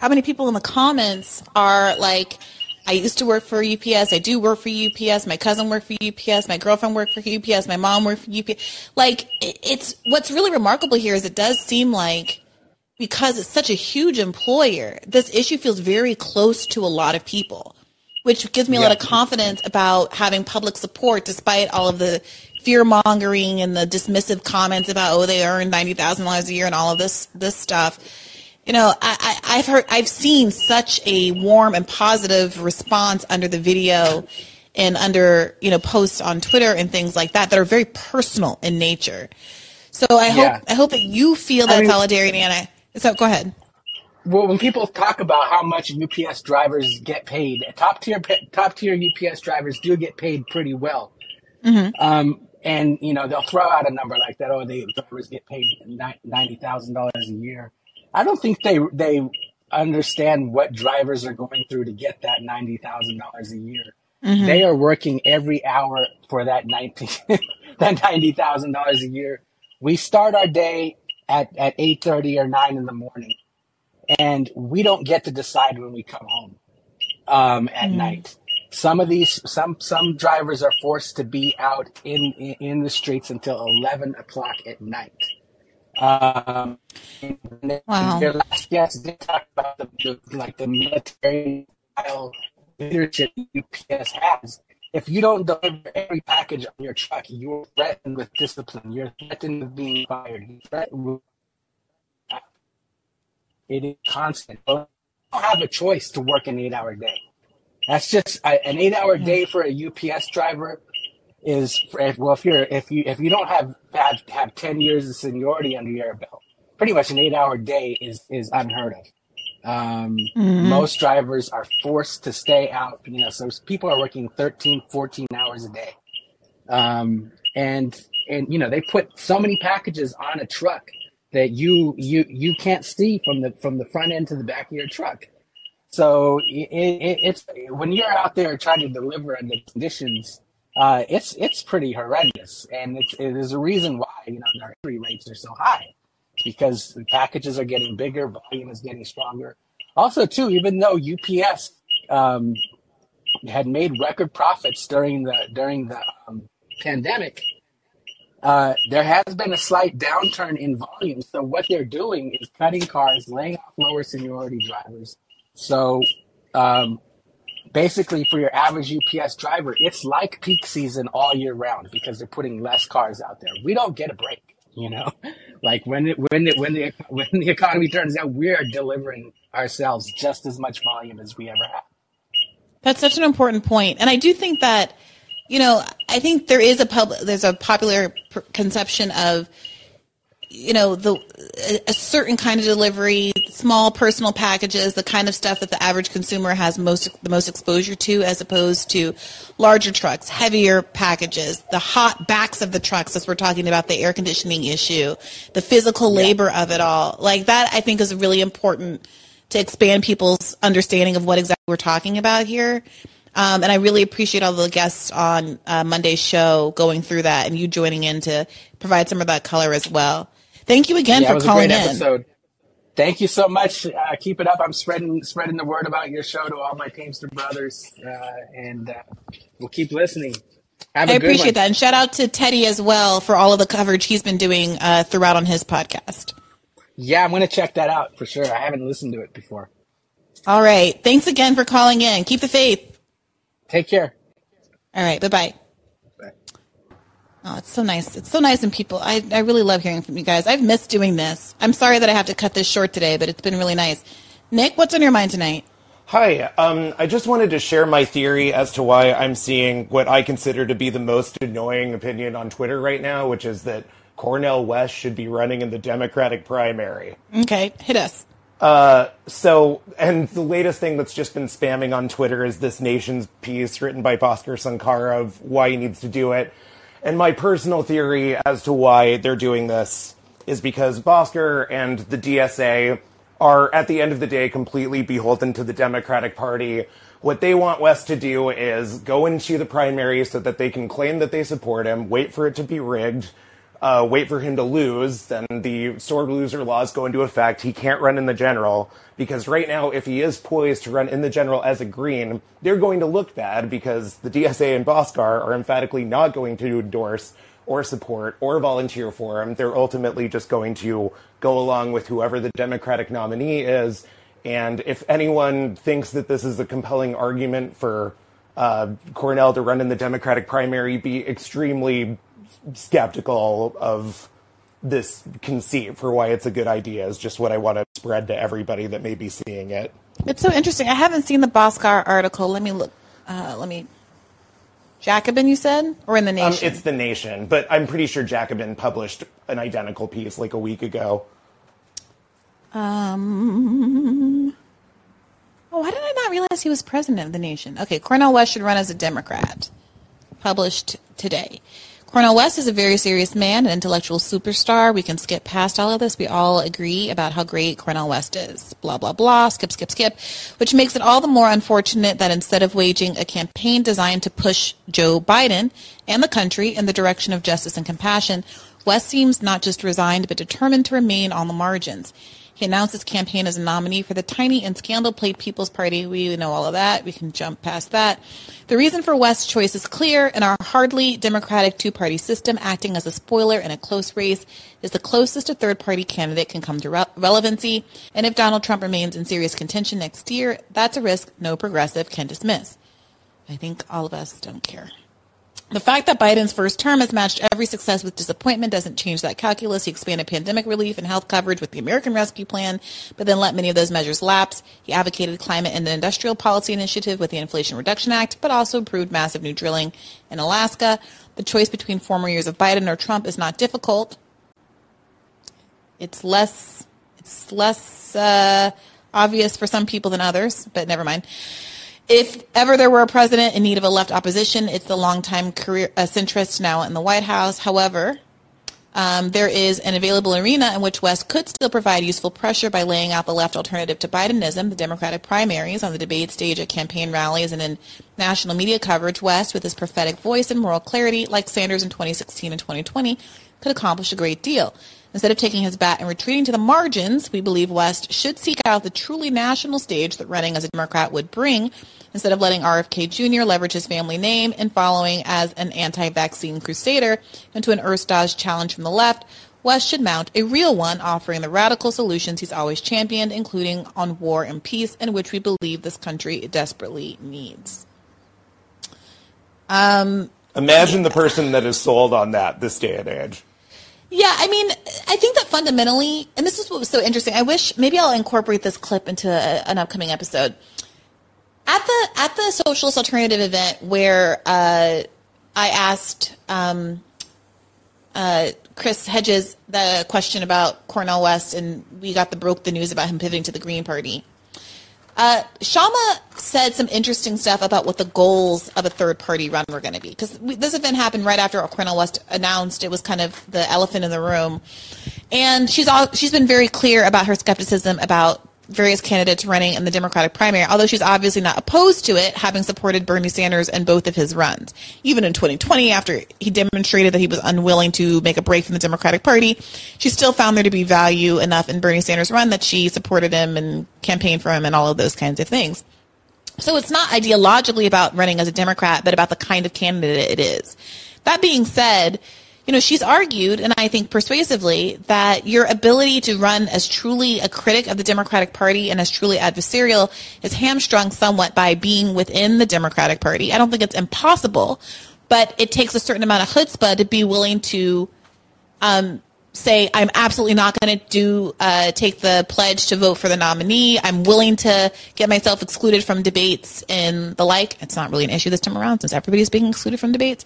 S2: how many people in the comments are like, I used to work for UPS. I do work for UPS. My cousin worked for UPS. My girlfriend worked for UPS. My mom worked for UPS. Like, it's what's really remarkable here is it does seem like because it's such a huge employer, this issue feels very close to a lot of people, which gives me a lot of confidence about having public support despite all of the fear mongering and the dismissive comments about, oh, they earn $90,000 a year and all of this, this stuff. You know, I, I, I've heard, I've seen such a warm and positive response under the video and under, you know, posts on Twitter and things like that that are very personal in nature. So I
S6: Yeah.
S2: hope, I hope that you feel that
S6: I mean-
S2: solidarity and I, so go ahead.
S6: Well, when people talk about how much UPS drivers get paid, top tier top tier UPS drivers do get paid pretty well. Um, and you know they'll throw out a number like that. Oh, the drivers get paid ninety thousand dollars a year. I don't think they they understand what drivers are going through to get that ninety thousand dollars a year. They are working every hour for that ninety (laughs) that ninety thousand dollars a year. We start our day at at eight thirty or nine in the morning and we don't get to decide when we come home um, at night. Some of these, some some drivers are forced to be out in in, in the streets until eleven o'clock at night. Um,
S2: Wow.
S6: Their last guest did talk about the, like the military style leadership UPS has. If you don't deliver every package on your truck, you're threatened with discipline. You're threatened with being fired. You're threatened with it is constant. You don't have a choice to work an eight hour day. That's just a, an eight-hour day for a UPS driver is if, well if you're if you if you don't have have, have 10 years of seniority under your belt pretty much an eight hour day is is unheard of. Um,
S2: Mm-hmm.
S6: most drivers are forced to stay out you know so people are working 13 14 hours a day. Um, and and you know they put so many packages on a truck that you you you can't see from the from the front end to the back of your truck. So it, it, it's when you're out there trying to deliver under conditions uh, it's it's pretty horrendous, and it's it is a reason why you know our rates are so high, It's because the packages are getting bigger, volume is getting stronger. Also, too, even though UPS um, had made record profits during the during the um, pandemic, uh, there has been a slight downturn in volume. So what they're doing is cutting cars, laying off lower seniority drivers. So um, basically for your average UPS driver, it's like peak season all year round because they're putting less cars out there. We don't get a break, you know. (laughs) Like when it, when it, when the when the economy turns out, we are delivering ourselves just as much volume as we ever have.
S2: That's such an important point, and I do think that, you know, I think there is a pub, there's a popular conception of, you know, the a- certain kind of delivery, small personal packages, the kind of stuff that the average consumer has most the most exposure to, as opposed to larger trucks, heavier packages, the hot backs of the trucks, as we're talking about the air conditioning issue, the physical labor of it all. Like that, I think is really important to expand people's understanding of what exactly we're talking about here. Um, and I really appreciate all the guests on uh, Monday's show going through that and you joining in to provide some of that color as well. Thank you again
S6: Yeah, it
S2: for
S6: was a
S2: calling
S6: great
S2: in.
S6: episode. Thank you so much. Uh, keep it up. I'm spreading spreading the word about your show to all my Teamster brothers, uh, and uh, we'll keep listening. Have a
S2: I appreciate
S6: one.
S2: that. And shout out to Teddy as well for all of the coverage he's been doing uh, throughout on his podcast.
S6: Yeah, I'm going to check that out for sure. I haven't listened to it before.
S2: All right. Thanks again for calling in. Keep the faith.
S6: Take care.
S2: All right. Bye bye. Oh, it's so nice. It's so nice and people, I, I really love hearing from you guys. I've missed doing this. I'm sorry that I have to cut this short today, but it's been really nice. Nick, what's on your mind tonight?
S7: Hi, um, I just wanted to share my theory as to why I'm seeing what I consider to be the most annoying opinion on Twitter right now, which is that Cornel West should be running in the Democratic primary.
S2: Okay, hit us.
S7: Uh, So, and the latest thing that's just been spamming on Twitter is this Nation's piece written by Bhaskar Sankara of why he needs to do it. And my personal theory as to why they're doing this is because Bhaskar and the DSA are, at the end of the day, completely beholden to the Democratic Party. What they want West to do is go into the primary so that they can claim that they support him, wait for it to be rigged, uh, wait for him to lose, then the sore loser laws go into effect. He can't run in the general because right now, if he is poised to run in the general as a green, they're going to look bad because the DSA and Bhaskar are emphatically not going to endorse or support or volunteer for him. They're ultimately just going to go along with whoever the Democratic nominee is. And if anyone thinks that this is a compelling argument for uh, Cornel to run in the Democratic primary, be extremely skeptical of this conceit for why it's a good idea is just what I want to spread to everybody that may be seeing it.
S2: It's so interesting. I haven't seen the Bhaskar article. Let me look. Uh, let me. Jacobin, you said, or in the
S7: Um,
S2: Nation?
S7: it's the Nation, but I'm pretty sure Jacobin published an identical piece like a week ago.
S2: Um. Oh, why did I not realize he was president of the nation? Okay, Cornel West should run as a Democrat. Published today. Cornel West is a very serious man, an intellectual superstar. We can skip past all of this. We all agree about how great Cornel West is. Blah, blah, blah. Skip, skip, skip. Which makes it all the more unfortunate that instead of waging a campaign designed to push Joe Biden and the country in the direction of justice and compassion, West seems not just resigned, but determined to remain on the margins. He announced his campaign as a nominee for the tiny and scandal-plagued People's Party. We know all of that. We can jump past that. The reason for West's choice is clear. In our hardly democratic two-party system, acting as a spoiler in a close race is the closest a third-party candidate can come to re- relevancy. And if Donald Trump remains in serious contention next year, that's a risk no progressive can dismiss. I think all of us don't care. The fact that Biden's first term has matched every success with disappointment doesn't change that calculus. He expanded pandemic relief and health coverage with the American Rescue Plan, but then let many of those measures lapse. He advocated climate and the industrial policy initiative with the Inflation Reduction Act, but also approved massive new drilling in Alaska. The choice between former years of Biden or Trump is not difficult. It's less, it's less uh, obvious for some people than others, but never mind if ever there were a president in need of a left opposition, it's the longtime career uh, centrist now in the White House. However, um, there is an available arena in which West could still provide useful pressure by laying out the left alternative to Bidenism, the Democratic primaries on the debate stage at campaign rallies and in national media coverage. West, with his prophetic voice and moral clarity, like Sanders in 2016 and 2020, could accomplish a great deal. Instead of taking his bat and retreating to the margins, we believe West should seek out the truly national stage that running as a Democrat would bring, instead of letting RFK Jr. leverage his family name and following as an anti-vaccine crusader into an earth challenge from the left. West should mount a real one, offering the radical solutions he's always championed, including on war and peace, in which we believe this country desperately needs.
S7: Um, Imagine the person that is sold on that this day and age.
S2: Yeah, I mean, I think that fundamentally, and this is what was so interesting. I wish maybe I'll incorporate this clip into a, an upcoming episode. At the at the socialist alternative event where uh, I asked um, uh, Chris Hedges the question about Cornel West, and we got the broke the news about him pivoting to the Green Party. Uh, Kshama said some interesting stuff about what the goals of a third party run were going to be. Because this event happened right after Cornel West announced it was kind of the elephant in the room. And she's all, she's been very clear about her skepticism about various candidates running in the Democratic primary, although she's obviously not opposed to it, having supported Bernie Sanders in both of his runs. Even in 2020, after he demonstrated that he was unwilling to make a break from the Democratic Party, she still found there to be value enough in Bernie Sanders' run that she supported him and campaigned for him and all of those kinds of things. So it's not ideologically about running as a Democrat, but about the kind of candidate it is. That being said, you know, she's argued, and I think persuasively, that your ability to run as truly a critic of the Democratic Party and as truly adversarial is hamstrung somewhat by being within the Democratic Party. I don't think it's impossible, but it takes a certain amount of chutzpah to be willing to um, say, I'm absolutely not going to do uh, take the pledge to vote for the nominee. I'm willing to get myself excluded from debates and the like. It's not really an issue this time around since everybody's being excluded from debates.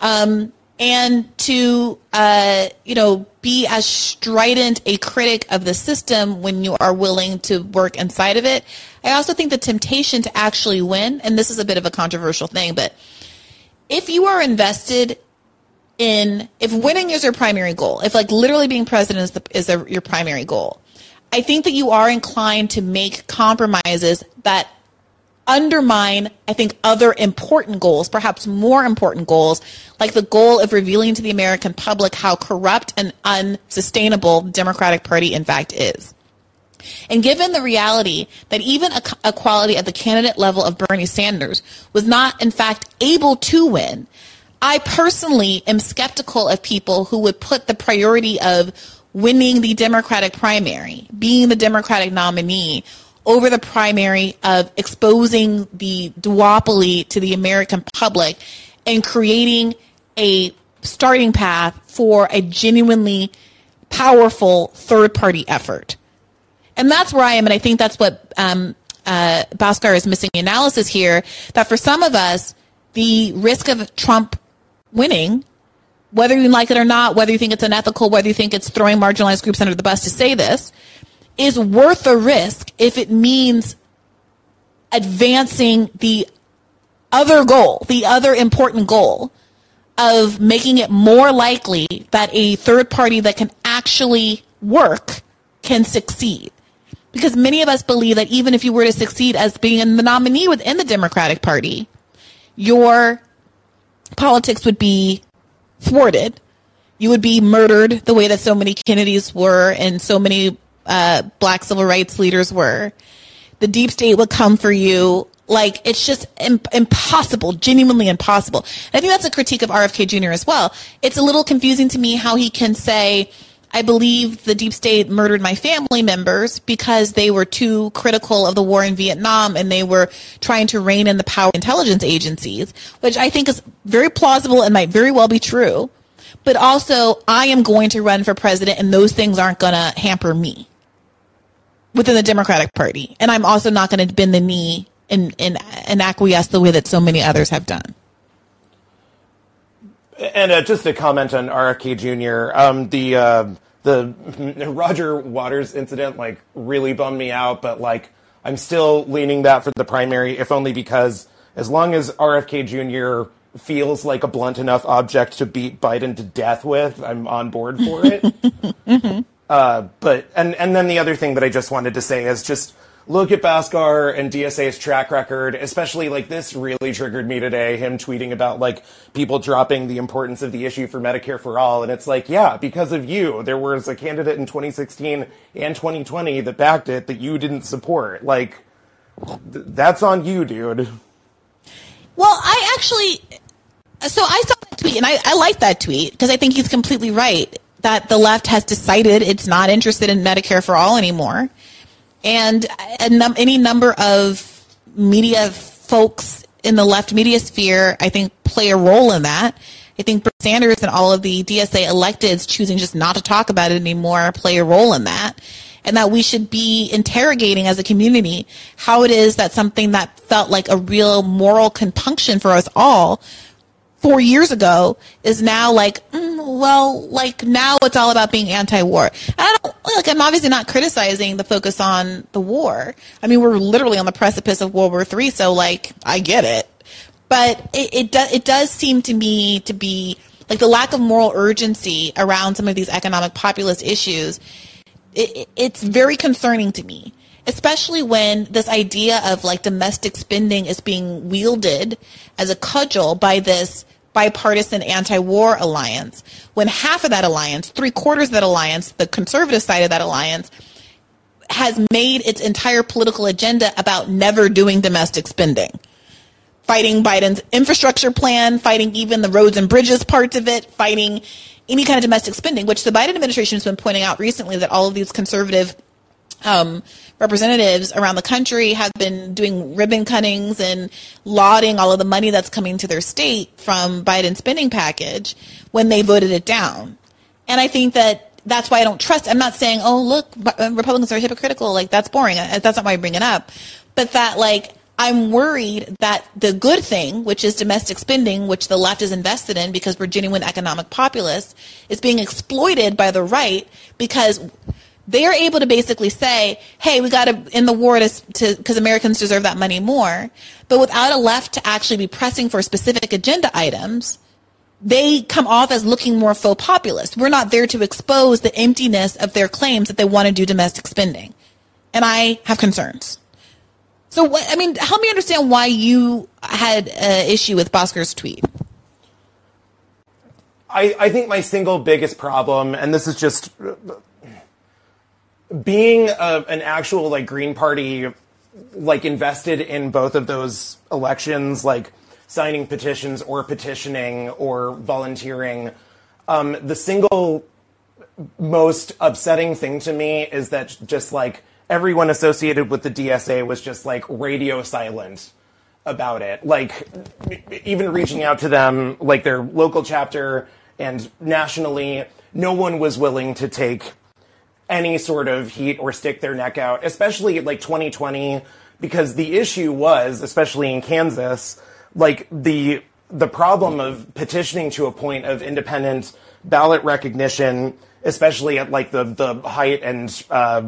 S2: Um, and to uh, you know be as strident a critic of the system when you are willing to work inside of it. I also think the temptation to actually win, and this is a bit of a controversial thing, but if you are invested in if winning is your primary goal, if like literally being president is, the, is your primary goal, I think that you are inclined to make compromises that undermine, I think, other important goals, perhaps more important goals, like the goal of revealing to the American public how corrupt and unsustainable the Democratic Party in fact is. And given the reality that even a, a quality at the candidate level of Bernie Sanders was not, in fact, able to win, I personally am skeptical of people who would put the priority of winning the Democratic primary, being the Democratic nominee, over the primary of exposing the duopoly to the American public and creating a starting path for a genuinely powerful third party effort. And that's where I am, and I think that's what um, uh, Bhaskar is missing the analysis here. That for some of us, the risk of Trump winning, whether you like it or not, whether you think it's unethical, whether you think it's throwing marginalized groups under the bus to say this, is worth the risk if it means advancing the other goal, the other important goal of making it more likely that a third party that can actually work can succeed. Because many of us believe that even if you were to succeed as being the nominee within the Democratic Party, your politics would be thwarted. You would be murdered the way that so many Kennedys were and so many uh, black civil rights leaders were. The deep state would come for you. Like it's just imp- impossible, genuinely impossible. And I think that's a critique of RFK Jr. as well. It's a little confusing to me how he can say, I believe the deep state murdered my family members because they were too critical of the war in Vietnam and they were trying to rein in the power of intelligence agencies, which I think is very plausible and might very well be true. But also, I am going to run for president and those things aren't going to hamper me within the Democratic Party. And I'm also not going to bend the knee and, and, and acquiesce the way that so many others have done.
S7: And uh, just a comment on RFK Jr. Um, the uh, the (laughs) Roger Waters incident like really bummed me out, but like I'm still leaning that for the primary, if only because as long as RFK Jr. feels like a blunt enough object to beat Biden to death with, I'm on board for it. (laughs) (laughs) mm-hmm. Uh, but and and then the other thing that I just wanted to say is just look at Bhaskar and DSA's track record, especially like this really triggered me today, him tweeting about like people dropping the importance of the issue for Medicare for all. And it's like, yeah, because of you, there was a candidate in 2016 and 2020 that backed it that you didn't support. Like, th- that's on you, dude.
S2: Well, I actually, so I saw that tweet and I, I like that tweet because I think he's completely right that the left has decided it's not interested in Medicare for all anymore and num- any number of media folks in the left media sphere, I think, play a role in that. I think Bernie Sanders and all of the DSA electeds choosing just not to talk about it anymore play a role in that. And that we should be interrogating as a community how it is that something that felt like a real moral compunction for us all four years ago is now like, mm, well, like now it's all about being anti-war. I don't like. I'm obviously not criticizing the focus on the war. I mean, we're literally on the precipice of World War Three, so like, I get it. But it it, it does seem to me to be like the lack of moral urgency around some of these economic populist issues. It, it's very concerning to me especially when this idea of like domestic spending is being wielded as a cudgel by this bipartisan anti-war alliance when half of that alliance, three quarters of that alliance, the conservative side of that alliance, has made its entire political agenda about never doing domestic spending. Fighting Biden's infrastructure plan, fighting even the roads and bridges parts of it, fighting any kind of domestic spending, which the Biden administration has been pointing out recently that all of these conservative um, representatives around the country have been doing ribbon cuttings and lauding all of the money that's coming to their state from Biden's spending package when they voted it down. And I think that that's why I don't trust. I'm not saying, oh, look, uh, Republicans are hypocritical. Like, that's boring. Uh, that's not why I bring it up. But that, like, I'm worried that the good thing, which is domestic spending, which the left is invested in because we're genuine economic populists, is being exploited by the right because they're able to basically say, hey, we got to in the war to because Americans deserve that money more. But without a left to actually be pressing for specific agenda items, they come off as looking more faux populist. We're not there to expose the emptiness of their claims that they want to do domestic spending. And I have concerns. So, what, I mean, help me understand why you had an issue with Bhaskar's tweet.
S7: I, I think my single biggest problem, and this is just being a, an actual like Green Party, like invested in both of those elections, like signing petitions or petitioning or volunteering, um, the single most upsetting thing to me is that just like everyone associated with the DSA was just like radio silent about it. Like even reaching out to them, like their local chapter and nationally, no one was willing to take any sort of heat or stick their neck out, especially like 2020, because the issue was, especially in Kansas, like the the problem of petitioning to a point of independent ballot recognition, especially at like the the height and uh,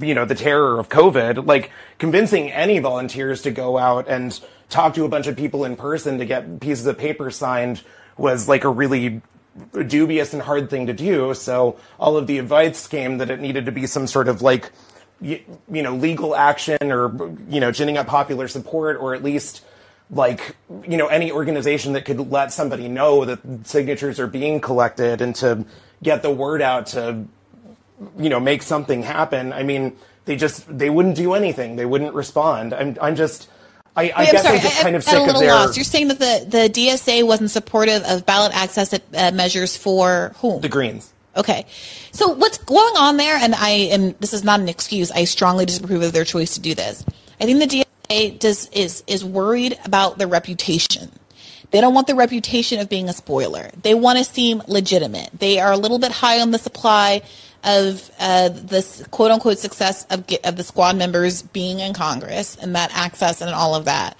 S7: you know the terror of COVID, like convincing any volunteers to go out and talk to a bunch of people in person to get pieces of paper signed was like a really dubious and hard thing to do. So all of the advice came that it needed to be some sort of like, you, you know, legal action or, you know, ginning up popular support or at least like, you know, any organization that could let somebody know that signatures are being collected and to get the word out to, you know, make something happen. I mean, they just, they wouldn't do anything. They wouldn't respond. I'm, I'm just, I, I Wait, guess I'm, sorry. I'm just kind of sick a little of their... lost.
S2: You're saying that the, the DSA wasn't supportive of ballot access uh, measures for whom?
S7: The Greens.
S2: Okay. So what's going on there, and I am, this is not an excuse, I strongly disapprove of their choice to do this. I think the DSA does, is, is worried about their reputation. They don't want the reputation of being a spoiler. They want to seem legitimate. They are a little bit high on the supply of uh, this quote unquote success of, of the squad members being in Congress and that access and all of that.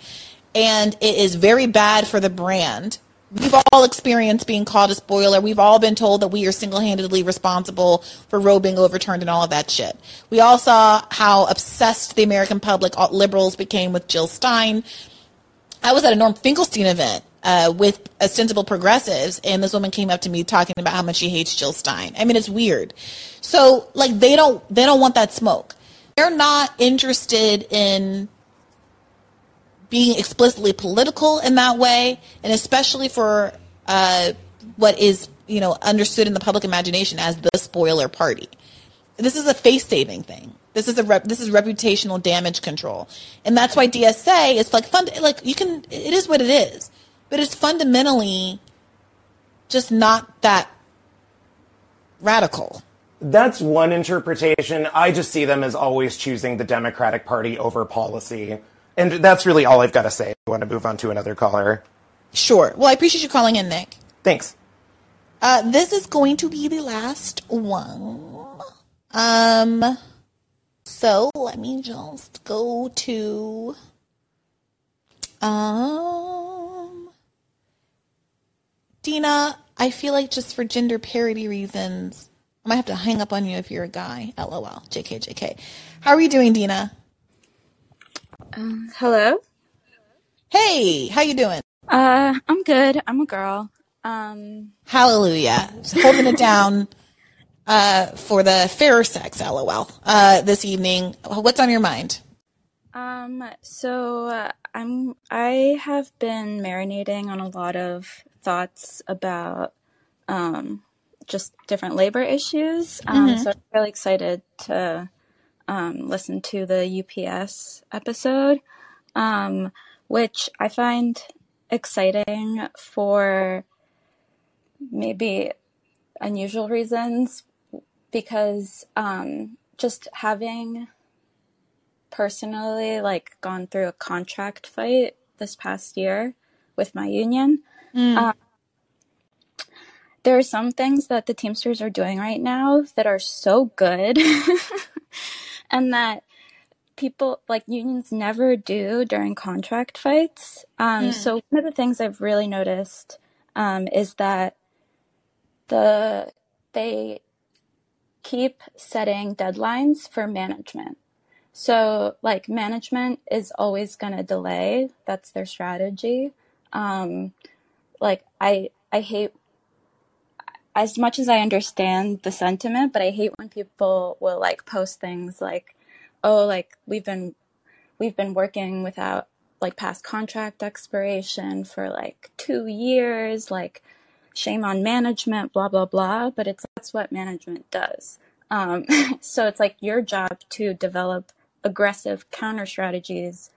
S2: And it is very bad for the brand we've all experienced being called a spoiler. We've all been told that we are single-handedly responsible for Roe being overturned and all of that shit. We all saw how obsessed the American public, liberals, became with Jill Stein. I was at a Norm Finkelstein event uh, with ostensible progressives, and this woman came up to me talking about how much she hates Jill Stein. I mean, it's weird. So, like, they don't they don't want that smoke. They're not interested in being explicitly political in that way, and especially for uh, what is you know understood in the public imagination as the spoiler party. This is a face saving thing. This is a rep, this is reputational damage control, and that's why DSA is like fund like you can it is what it is, but it's fundamentally just not that radical.
S7: That's one interpretation. I just see them as always choosing the Democratic Party over policy. And that's really all I've got to say. I want to move on to another caller.
S2: Sure. Well, I appreciate you calling in, Nick.
S7: Thanks.
S2: Uh, this is going to be the last one. Um, so let me just go to um Dina. I feel like just for gender parity reasons, I might have to hang up on you if you're a guy. LOL. JK, JK. How are you doing, Dina?
S8: Um, hello.
S2: Hey, how you doing?
S8: Uh, I'm good. I'm a girl. Um,
S2: Hallelujah. holding it down uh, for the fairer sex, lol, uh, this evening. What's on your mind?
S8: Um, so uh, I'm I have been marinating on a lot of thoughts about um, just different labor issues. Um, mm-hmm. So I'm really excited to um, listen to the UPS episode, um, which I find exciting for maybe unusual reasons because um, just having personally like gone through a contract fight this past year with my union. Mm. Um, there are some things that the Teamsters are doing right now that are so good (laughs) and that people like unions never do during contract fights. Um, mm. So one of the things I've really noticed um, is that the they keep setting deadlines for management. So like management is always going to delay. That's their strategy. Um, like I I hate as much as I understand the sentiment, but I hate when people will like post things like, "Oh, like we've been we've been working without like past contract expiration for like 2 years, like shame on management, blah blah blah." But it's that's what management does. Um, (laughs) so it's like your job to develop aggressive counter strategies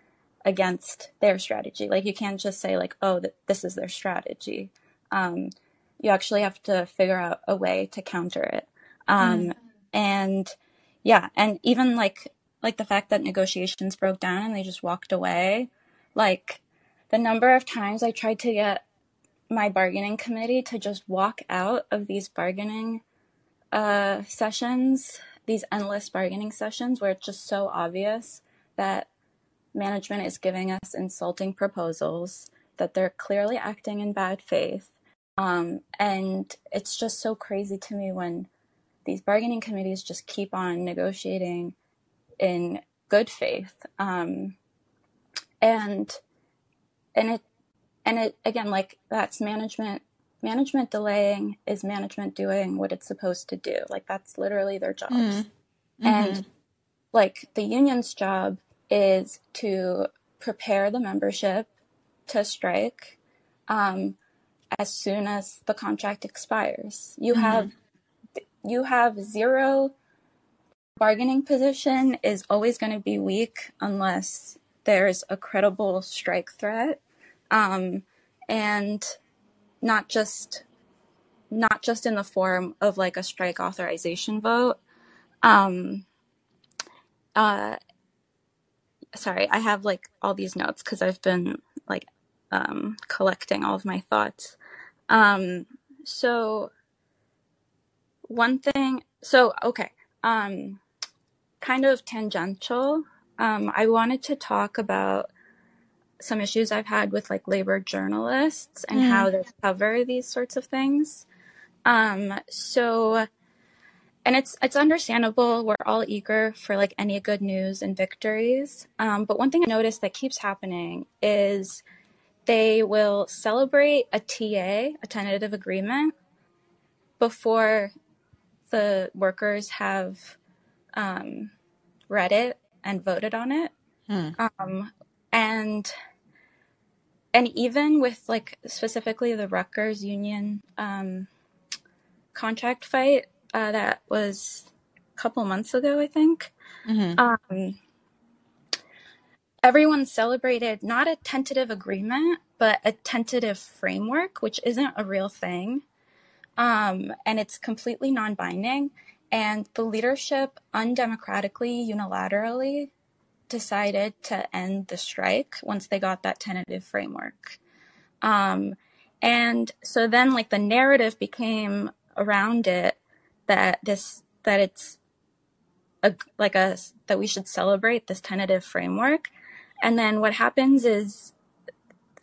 S8: against their strategy. Like you can't just say like, "Oh, th- this is their strategy." Um, you actually have to figure out a way to counter it. Um, mm. And yeah, and even like like the fact that negotiations broke down and they just walked away, like the number of times I tried to get my bargaining committee to just walk out of these bargaining uh, sessions, these endless bargaining sessions where it's just so obvious that management is giving us insulting proposals, that they're clearly acting in bad faith, um, and it's just so crazy to me when these bargaining committees just keep on negotiating in good faith. Um, and and it and it again like that's management management delaying is management doing what it's supposed to do. Like that's literally their jobs. Mm. Mm-hmm. And like the union's job is to prepare the membership to strike, um, as soon as the contract expires. You mm-hmm. have you have zero bargaining position is always going to be weak unless there's a credible strike threat. Um, and not just not just in the form of like a strike authorization vote. Um, uh, sorry, I have like all these notes because I've been like um, collecting all of my thoughts. Um, so one thing, so okay, um, kind of tangential. Um, I wanted to talk about some issues I've had with like labor journalists and how they cover these sorts of things. Um, so, and it's it's understandable. We're all eager for like any good news and victories. Um, but one thing I noticed that keeps happening is they will celebrate a TA, a tentative agreement, before the workers have um, read it and voted on it. Um, and and even with like specifically the Rutgers union um, contract fight uh, that was a couple months ago, I think. Um, everyone celebrated not a tentative agreement, but a tentative framework, which isn't a real thing. Um, and it's completely non binding. And the leadership undemocratically, unilaterally decided to end the strike once they got that tentative framework. Um, and so then like the narrative became around it that this, that it's a, like a, that we should celebrate this tentative framework. And then what happens is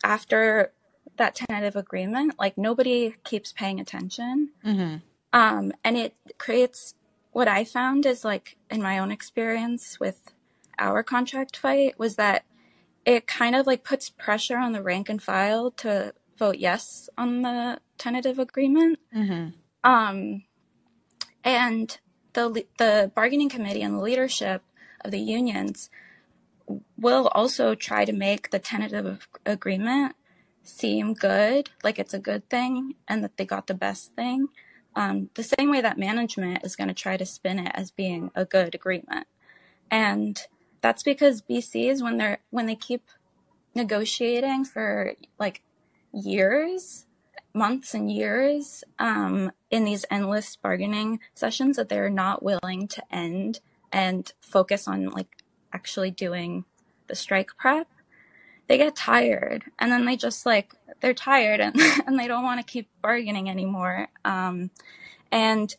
S8: after that tentative agreement, like nobody keeps paying attention. Um, and it creates what I found is like in my own experience with our contract fight was that it kind of like puts pressure on the rank and file to vote yes on the tentative agreement. Um, and the the bargaining committee and the leadership of the unions will also try to make the tentative agreement seem good, like it's a good thing, and that they got the best thing. Um, the same way that management is going to try to spin it as being a good agreement, and that's because BCs when they're when they keep negotiating for like years, months and years um, in these endless bargaining sessions that they're not willing to end and focus on like actually doing the strike prep they get tired. And then they just like they're tired (laughs) and, and they don't want to keep bargaining anymore. Um, and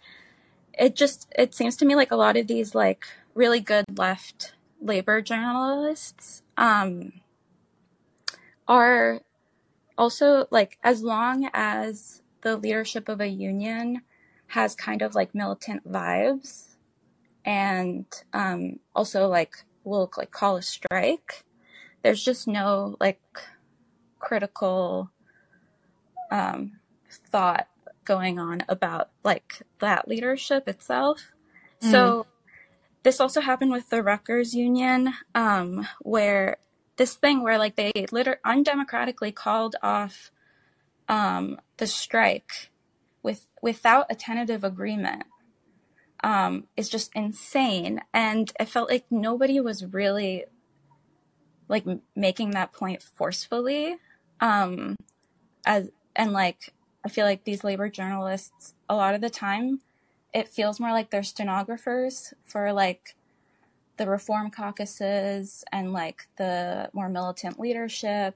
S8: it just it seems to me like a lot of these like really good left labor journalists um, are also like as long as the leadership of a union has kind of like militant vibes and um, also like will like call a strike there's just no like critical um, thought going on about like that leadership itself. So this also happened with the Rutgers Union, um, where this thing where like they liter- undemocratically called off um, the strike with without a tentative agreement um, is just insane, and it felt like nobody was really like making that point forcefully, um, as and like I feel like these labor journalists a lot of the time it feels more like they're stenographers for like the reform caucuses and like the more militant leadership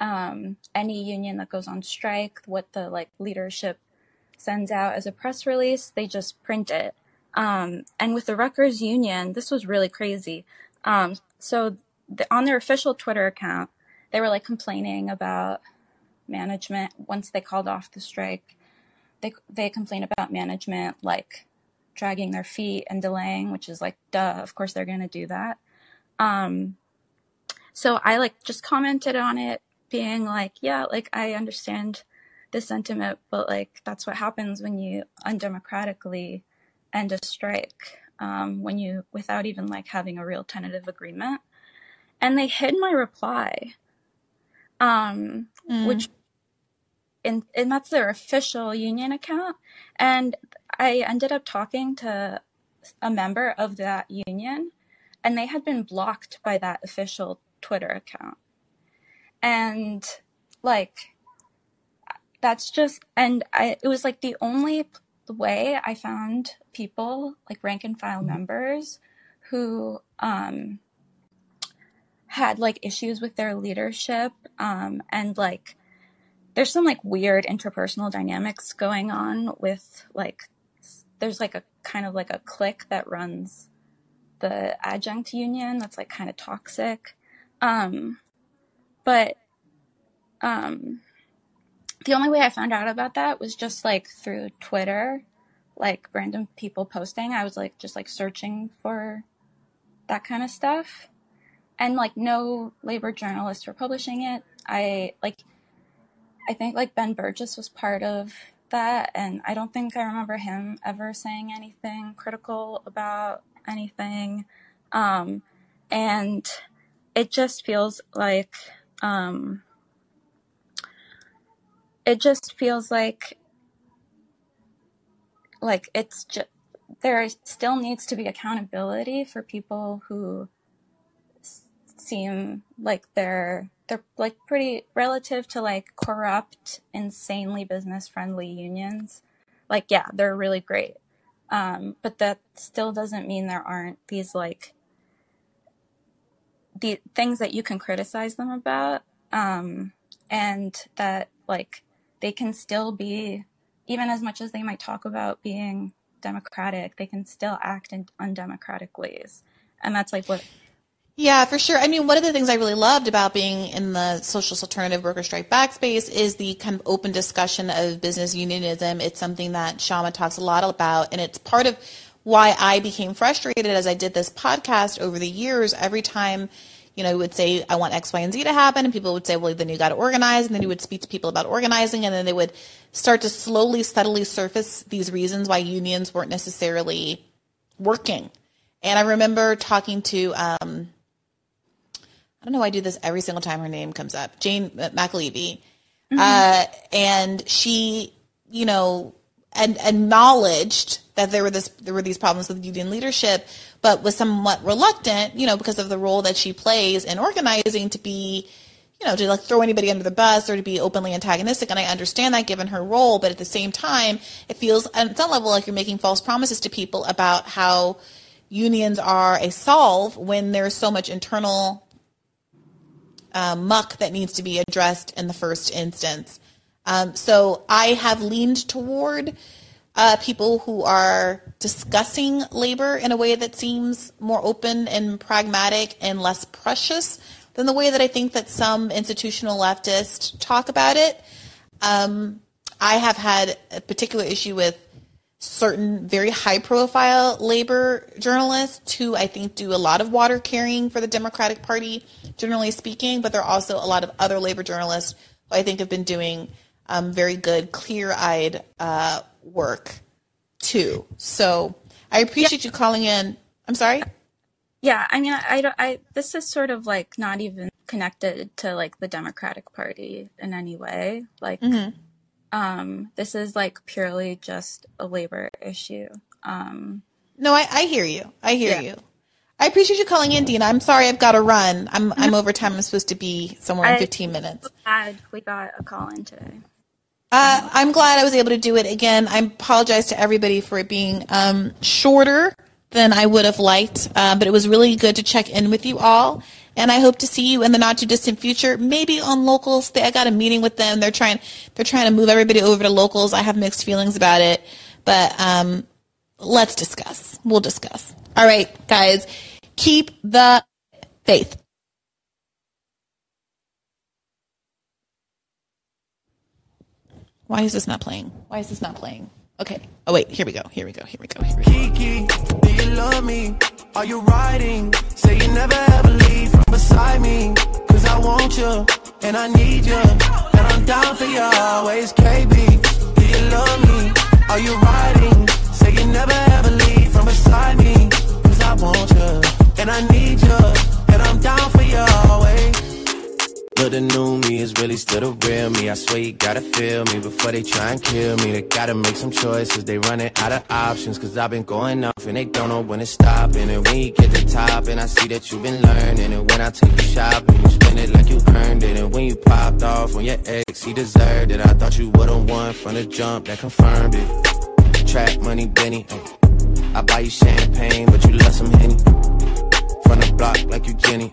S8: um, any union that goes on strike what the like leadership sends out as a press release they just print it. Um, and with the Rutgers union this was really crazy. Um, so the, on their official twitter account they were like complaining about management once they called off the strike. They they complain about management like dragging their feet and delaying, which is like duh, of course they're going to do that. Um so I like just commented on it being like, yeah, like I understand the sentiment, but like that's what happens when you undemocratically end a strike um, when you without even like having a real tentative agreement. And they hid my reply, um, which and and that's their official union account. And I ended up talking to a member of that union, and they had been blocked by that official Twitter account. And like, that's just and I it was like the only way I found people like rank and file members who um had like issues with their leadership um and like there's some like weird interpersonal dynamics going on with like there's like a kind of like a clique that runs the adjunct union that's like kind of toxic um but um the only way I found out about that was just like through Twitter, like random people posting. I was like just like searching for that kind of stuff. And like no labor journalists were publishing it. I like I think like Ben Burgis was part of that and I don't think I remember him ever saying anything critical about anything. Um and it just feels like um it just feels like like it's just there still needs to be accountability for people who seem like they're they're like pretty relative to like corrupt insanely business friendly unions like yeah they're really great um, but that still doesn't mean there aren't these like the things that you can criticize them about um, and that like they can still be, even as much as they might talk about being democratic, they can still act in undemocratic ways. And that's like what.
S2: Yeah, for sure. I mean, one of the things I really loved about being in the socialist alternative worker strike back space is the kind of open discussion of business unionism. It's something that Kshama talks a lot about, and it's part of why I became frustrated as I did this podcast over the years. Every time you know, you would say, I want X, Y, and Z to happen. And people would say, well, then you got to organize. And then you would speak to people about organizing. And then they would start to slowly, steadily surface these reasons why unions weren't necessarily working. And I remember talking to, um, I don't know why I do this every single time her name comes up, Jane McAlevey. Mm-hmm. Uh, and she, you know, and acknowledged that there were this there were these problems with union leadership, but was somewhat reluctant, you know, because of the role that she plays in organizing to be, you know, to like throw anybody under the bus or to be openly antagonistic. And I understand that given her role, but at the same time, it feels at some level like you're making false promises to people about how unions are a solve when there's so much internal uh, muck that needs to be addressed in the first instance. Um, so I have leaned toward uh, people who are discussing labor in a way that seems more open and pragmatic and less precious than the way that I think that some institutional leftists talk about it. Um, I have had a particular issue with certain very high profile labor journalists who I think do a lot of water carrying for the Democratic Party, generally speaking, but there are also a lot of other labor journalists who I think have been doing um, very good, clear eyed uh, work too. So I appreciate yeah. you calling in. I'm sorry.
S8: Yeah, I mean, I, don't. I this is sort of like not even connected to like the Democratic Party in any way. Like, mm-hmm. Um, this is like purely just a labor issue. Um,
S2: no, I, I hear you. I hear yeah. you. I appreciate you calling in, Dina. I'm sorry I've got to run. I'm (laughs) I'm over time. I'm supposed to be somewhere in 15 minutes.
S8: Glad we got a call in today.
S2: Uh, I'm glad I was able to do it again. I apologize to everybody for it being um, shorter than I would have liked, uh, but it was really good to check in with you all. And I hope to see you in the not too distant future, maybe on locals. I got a meeting with them. They're trying they're trying to move everybody over to locals. I have mixed feelings about it, but um, let's discuss. We'll discuss. All right, guys, keep the faith. Why is this not playing? Why is this not playing? Okay. Oh wait, here we go. Here we go. Here we go. Here we go. Kiki, Are you riding? Say you never ever leave from beside me. Cause I want you and I need you. And I'm down for you always, KB. Do you love me? Are you riding? Say you never ever leave from beside me. Cause I want you and I need you. And I'm down for you always.
S9: But the new me is really still the real me. I swear you gotta feel me before they try and kill me. They gotta make some choices. They running out of options. Cause I've been going off and they don't know when to stop. And when you get the top, and I see that you've been learning. And when I take you shopping, you spend it like you earned it. And when you popped off on your ex, he deserved it. I thought you would've won from the jump that confirmed it. Trap money, Benny. I buy you champagne, but you love some Henny. From the block like you Jenny.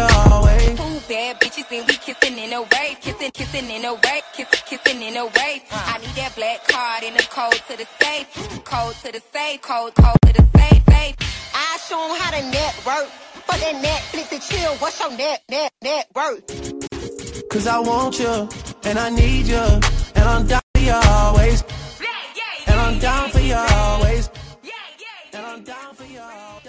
S9: always.
S10: Two bad bitches and we kissing in a wave, kissing, kissing in a wave, kissing, kissing in a wave. I need that black card in the code to the safe, code to the safe, code, code to the safe, safe.
S11: I show 'em how to network. For that Netflix and chill, what's your net, net, net worth?
S9: Cause I want you, and I need you, and I'm down
S11: for you always.
S10: And I'm down for you always.
S11: And I'm down for you always.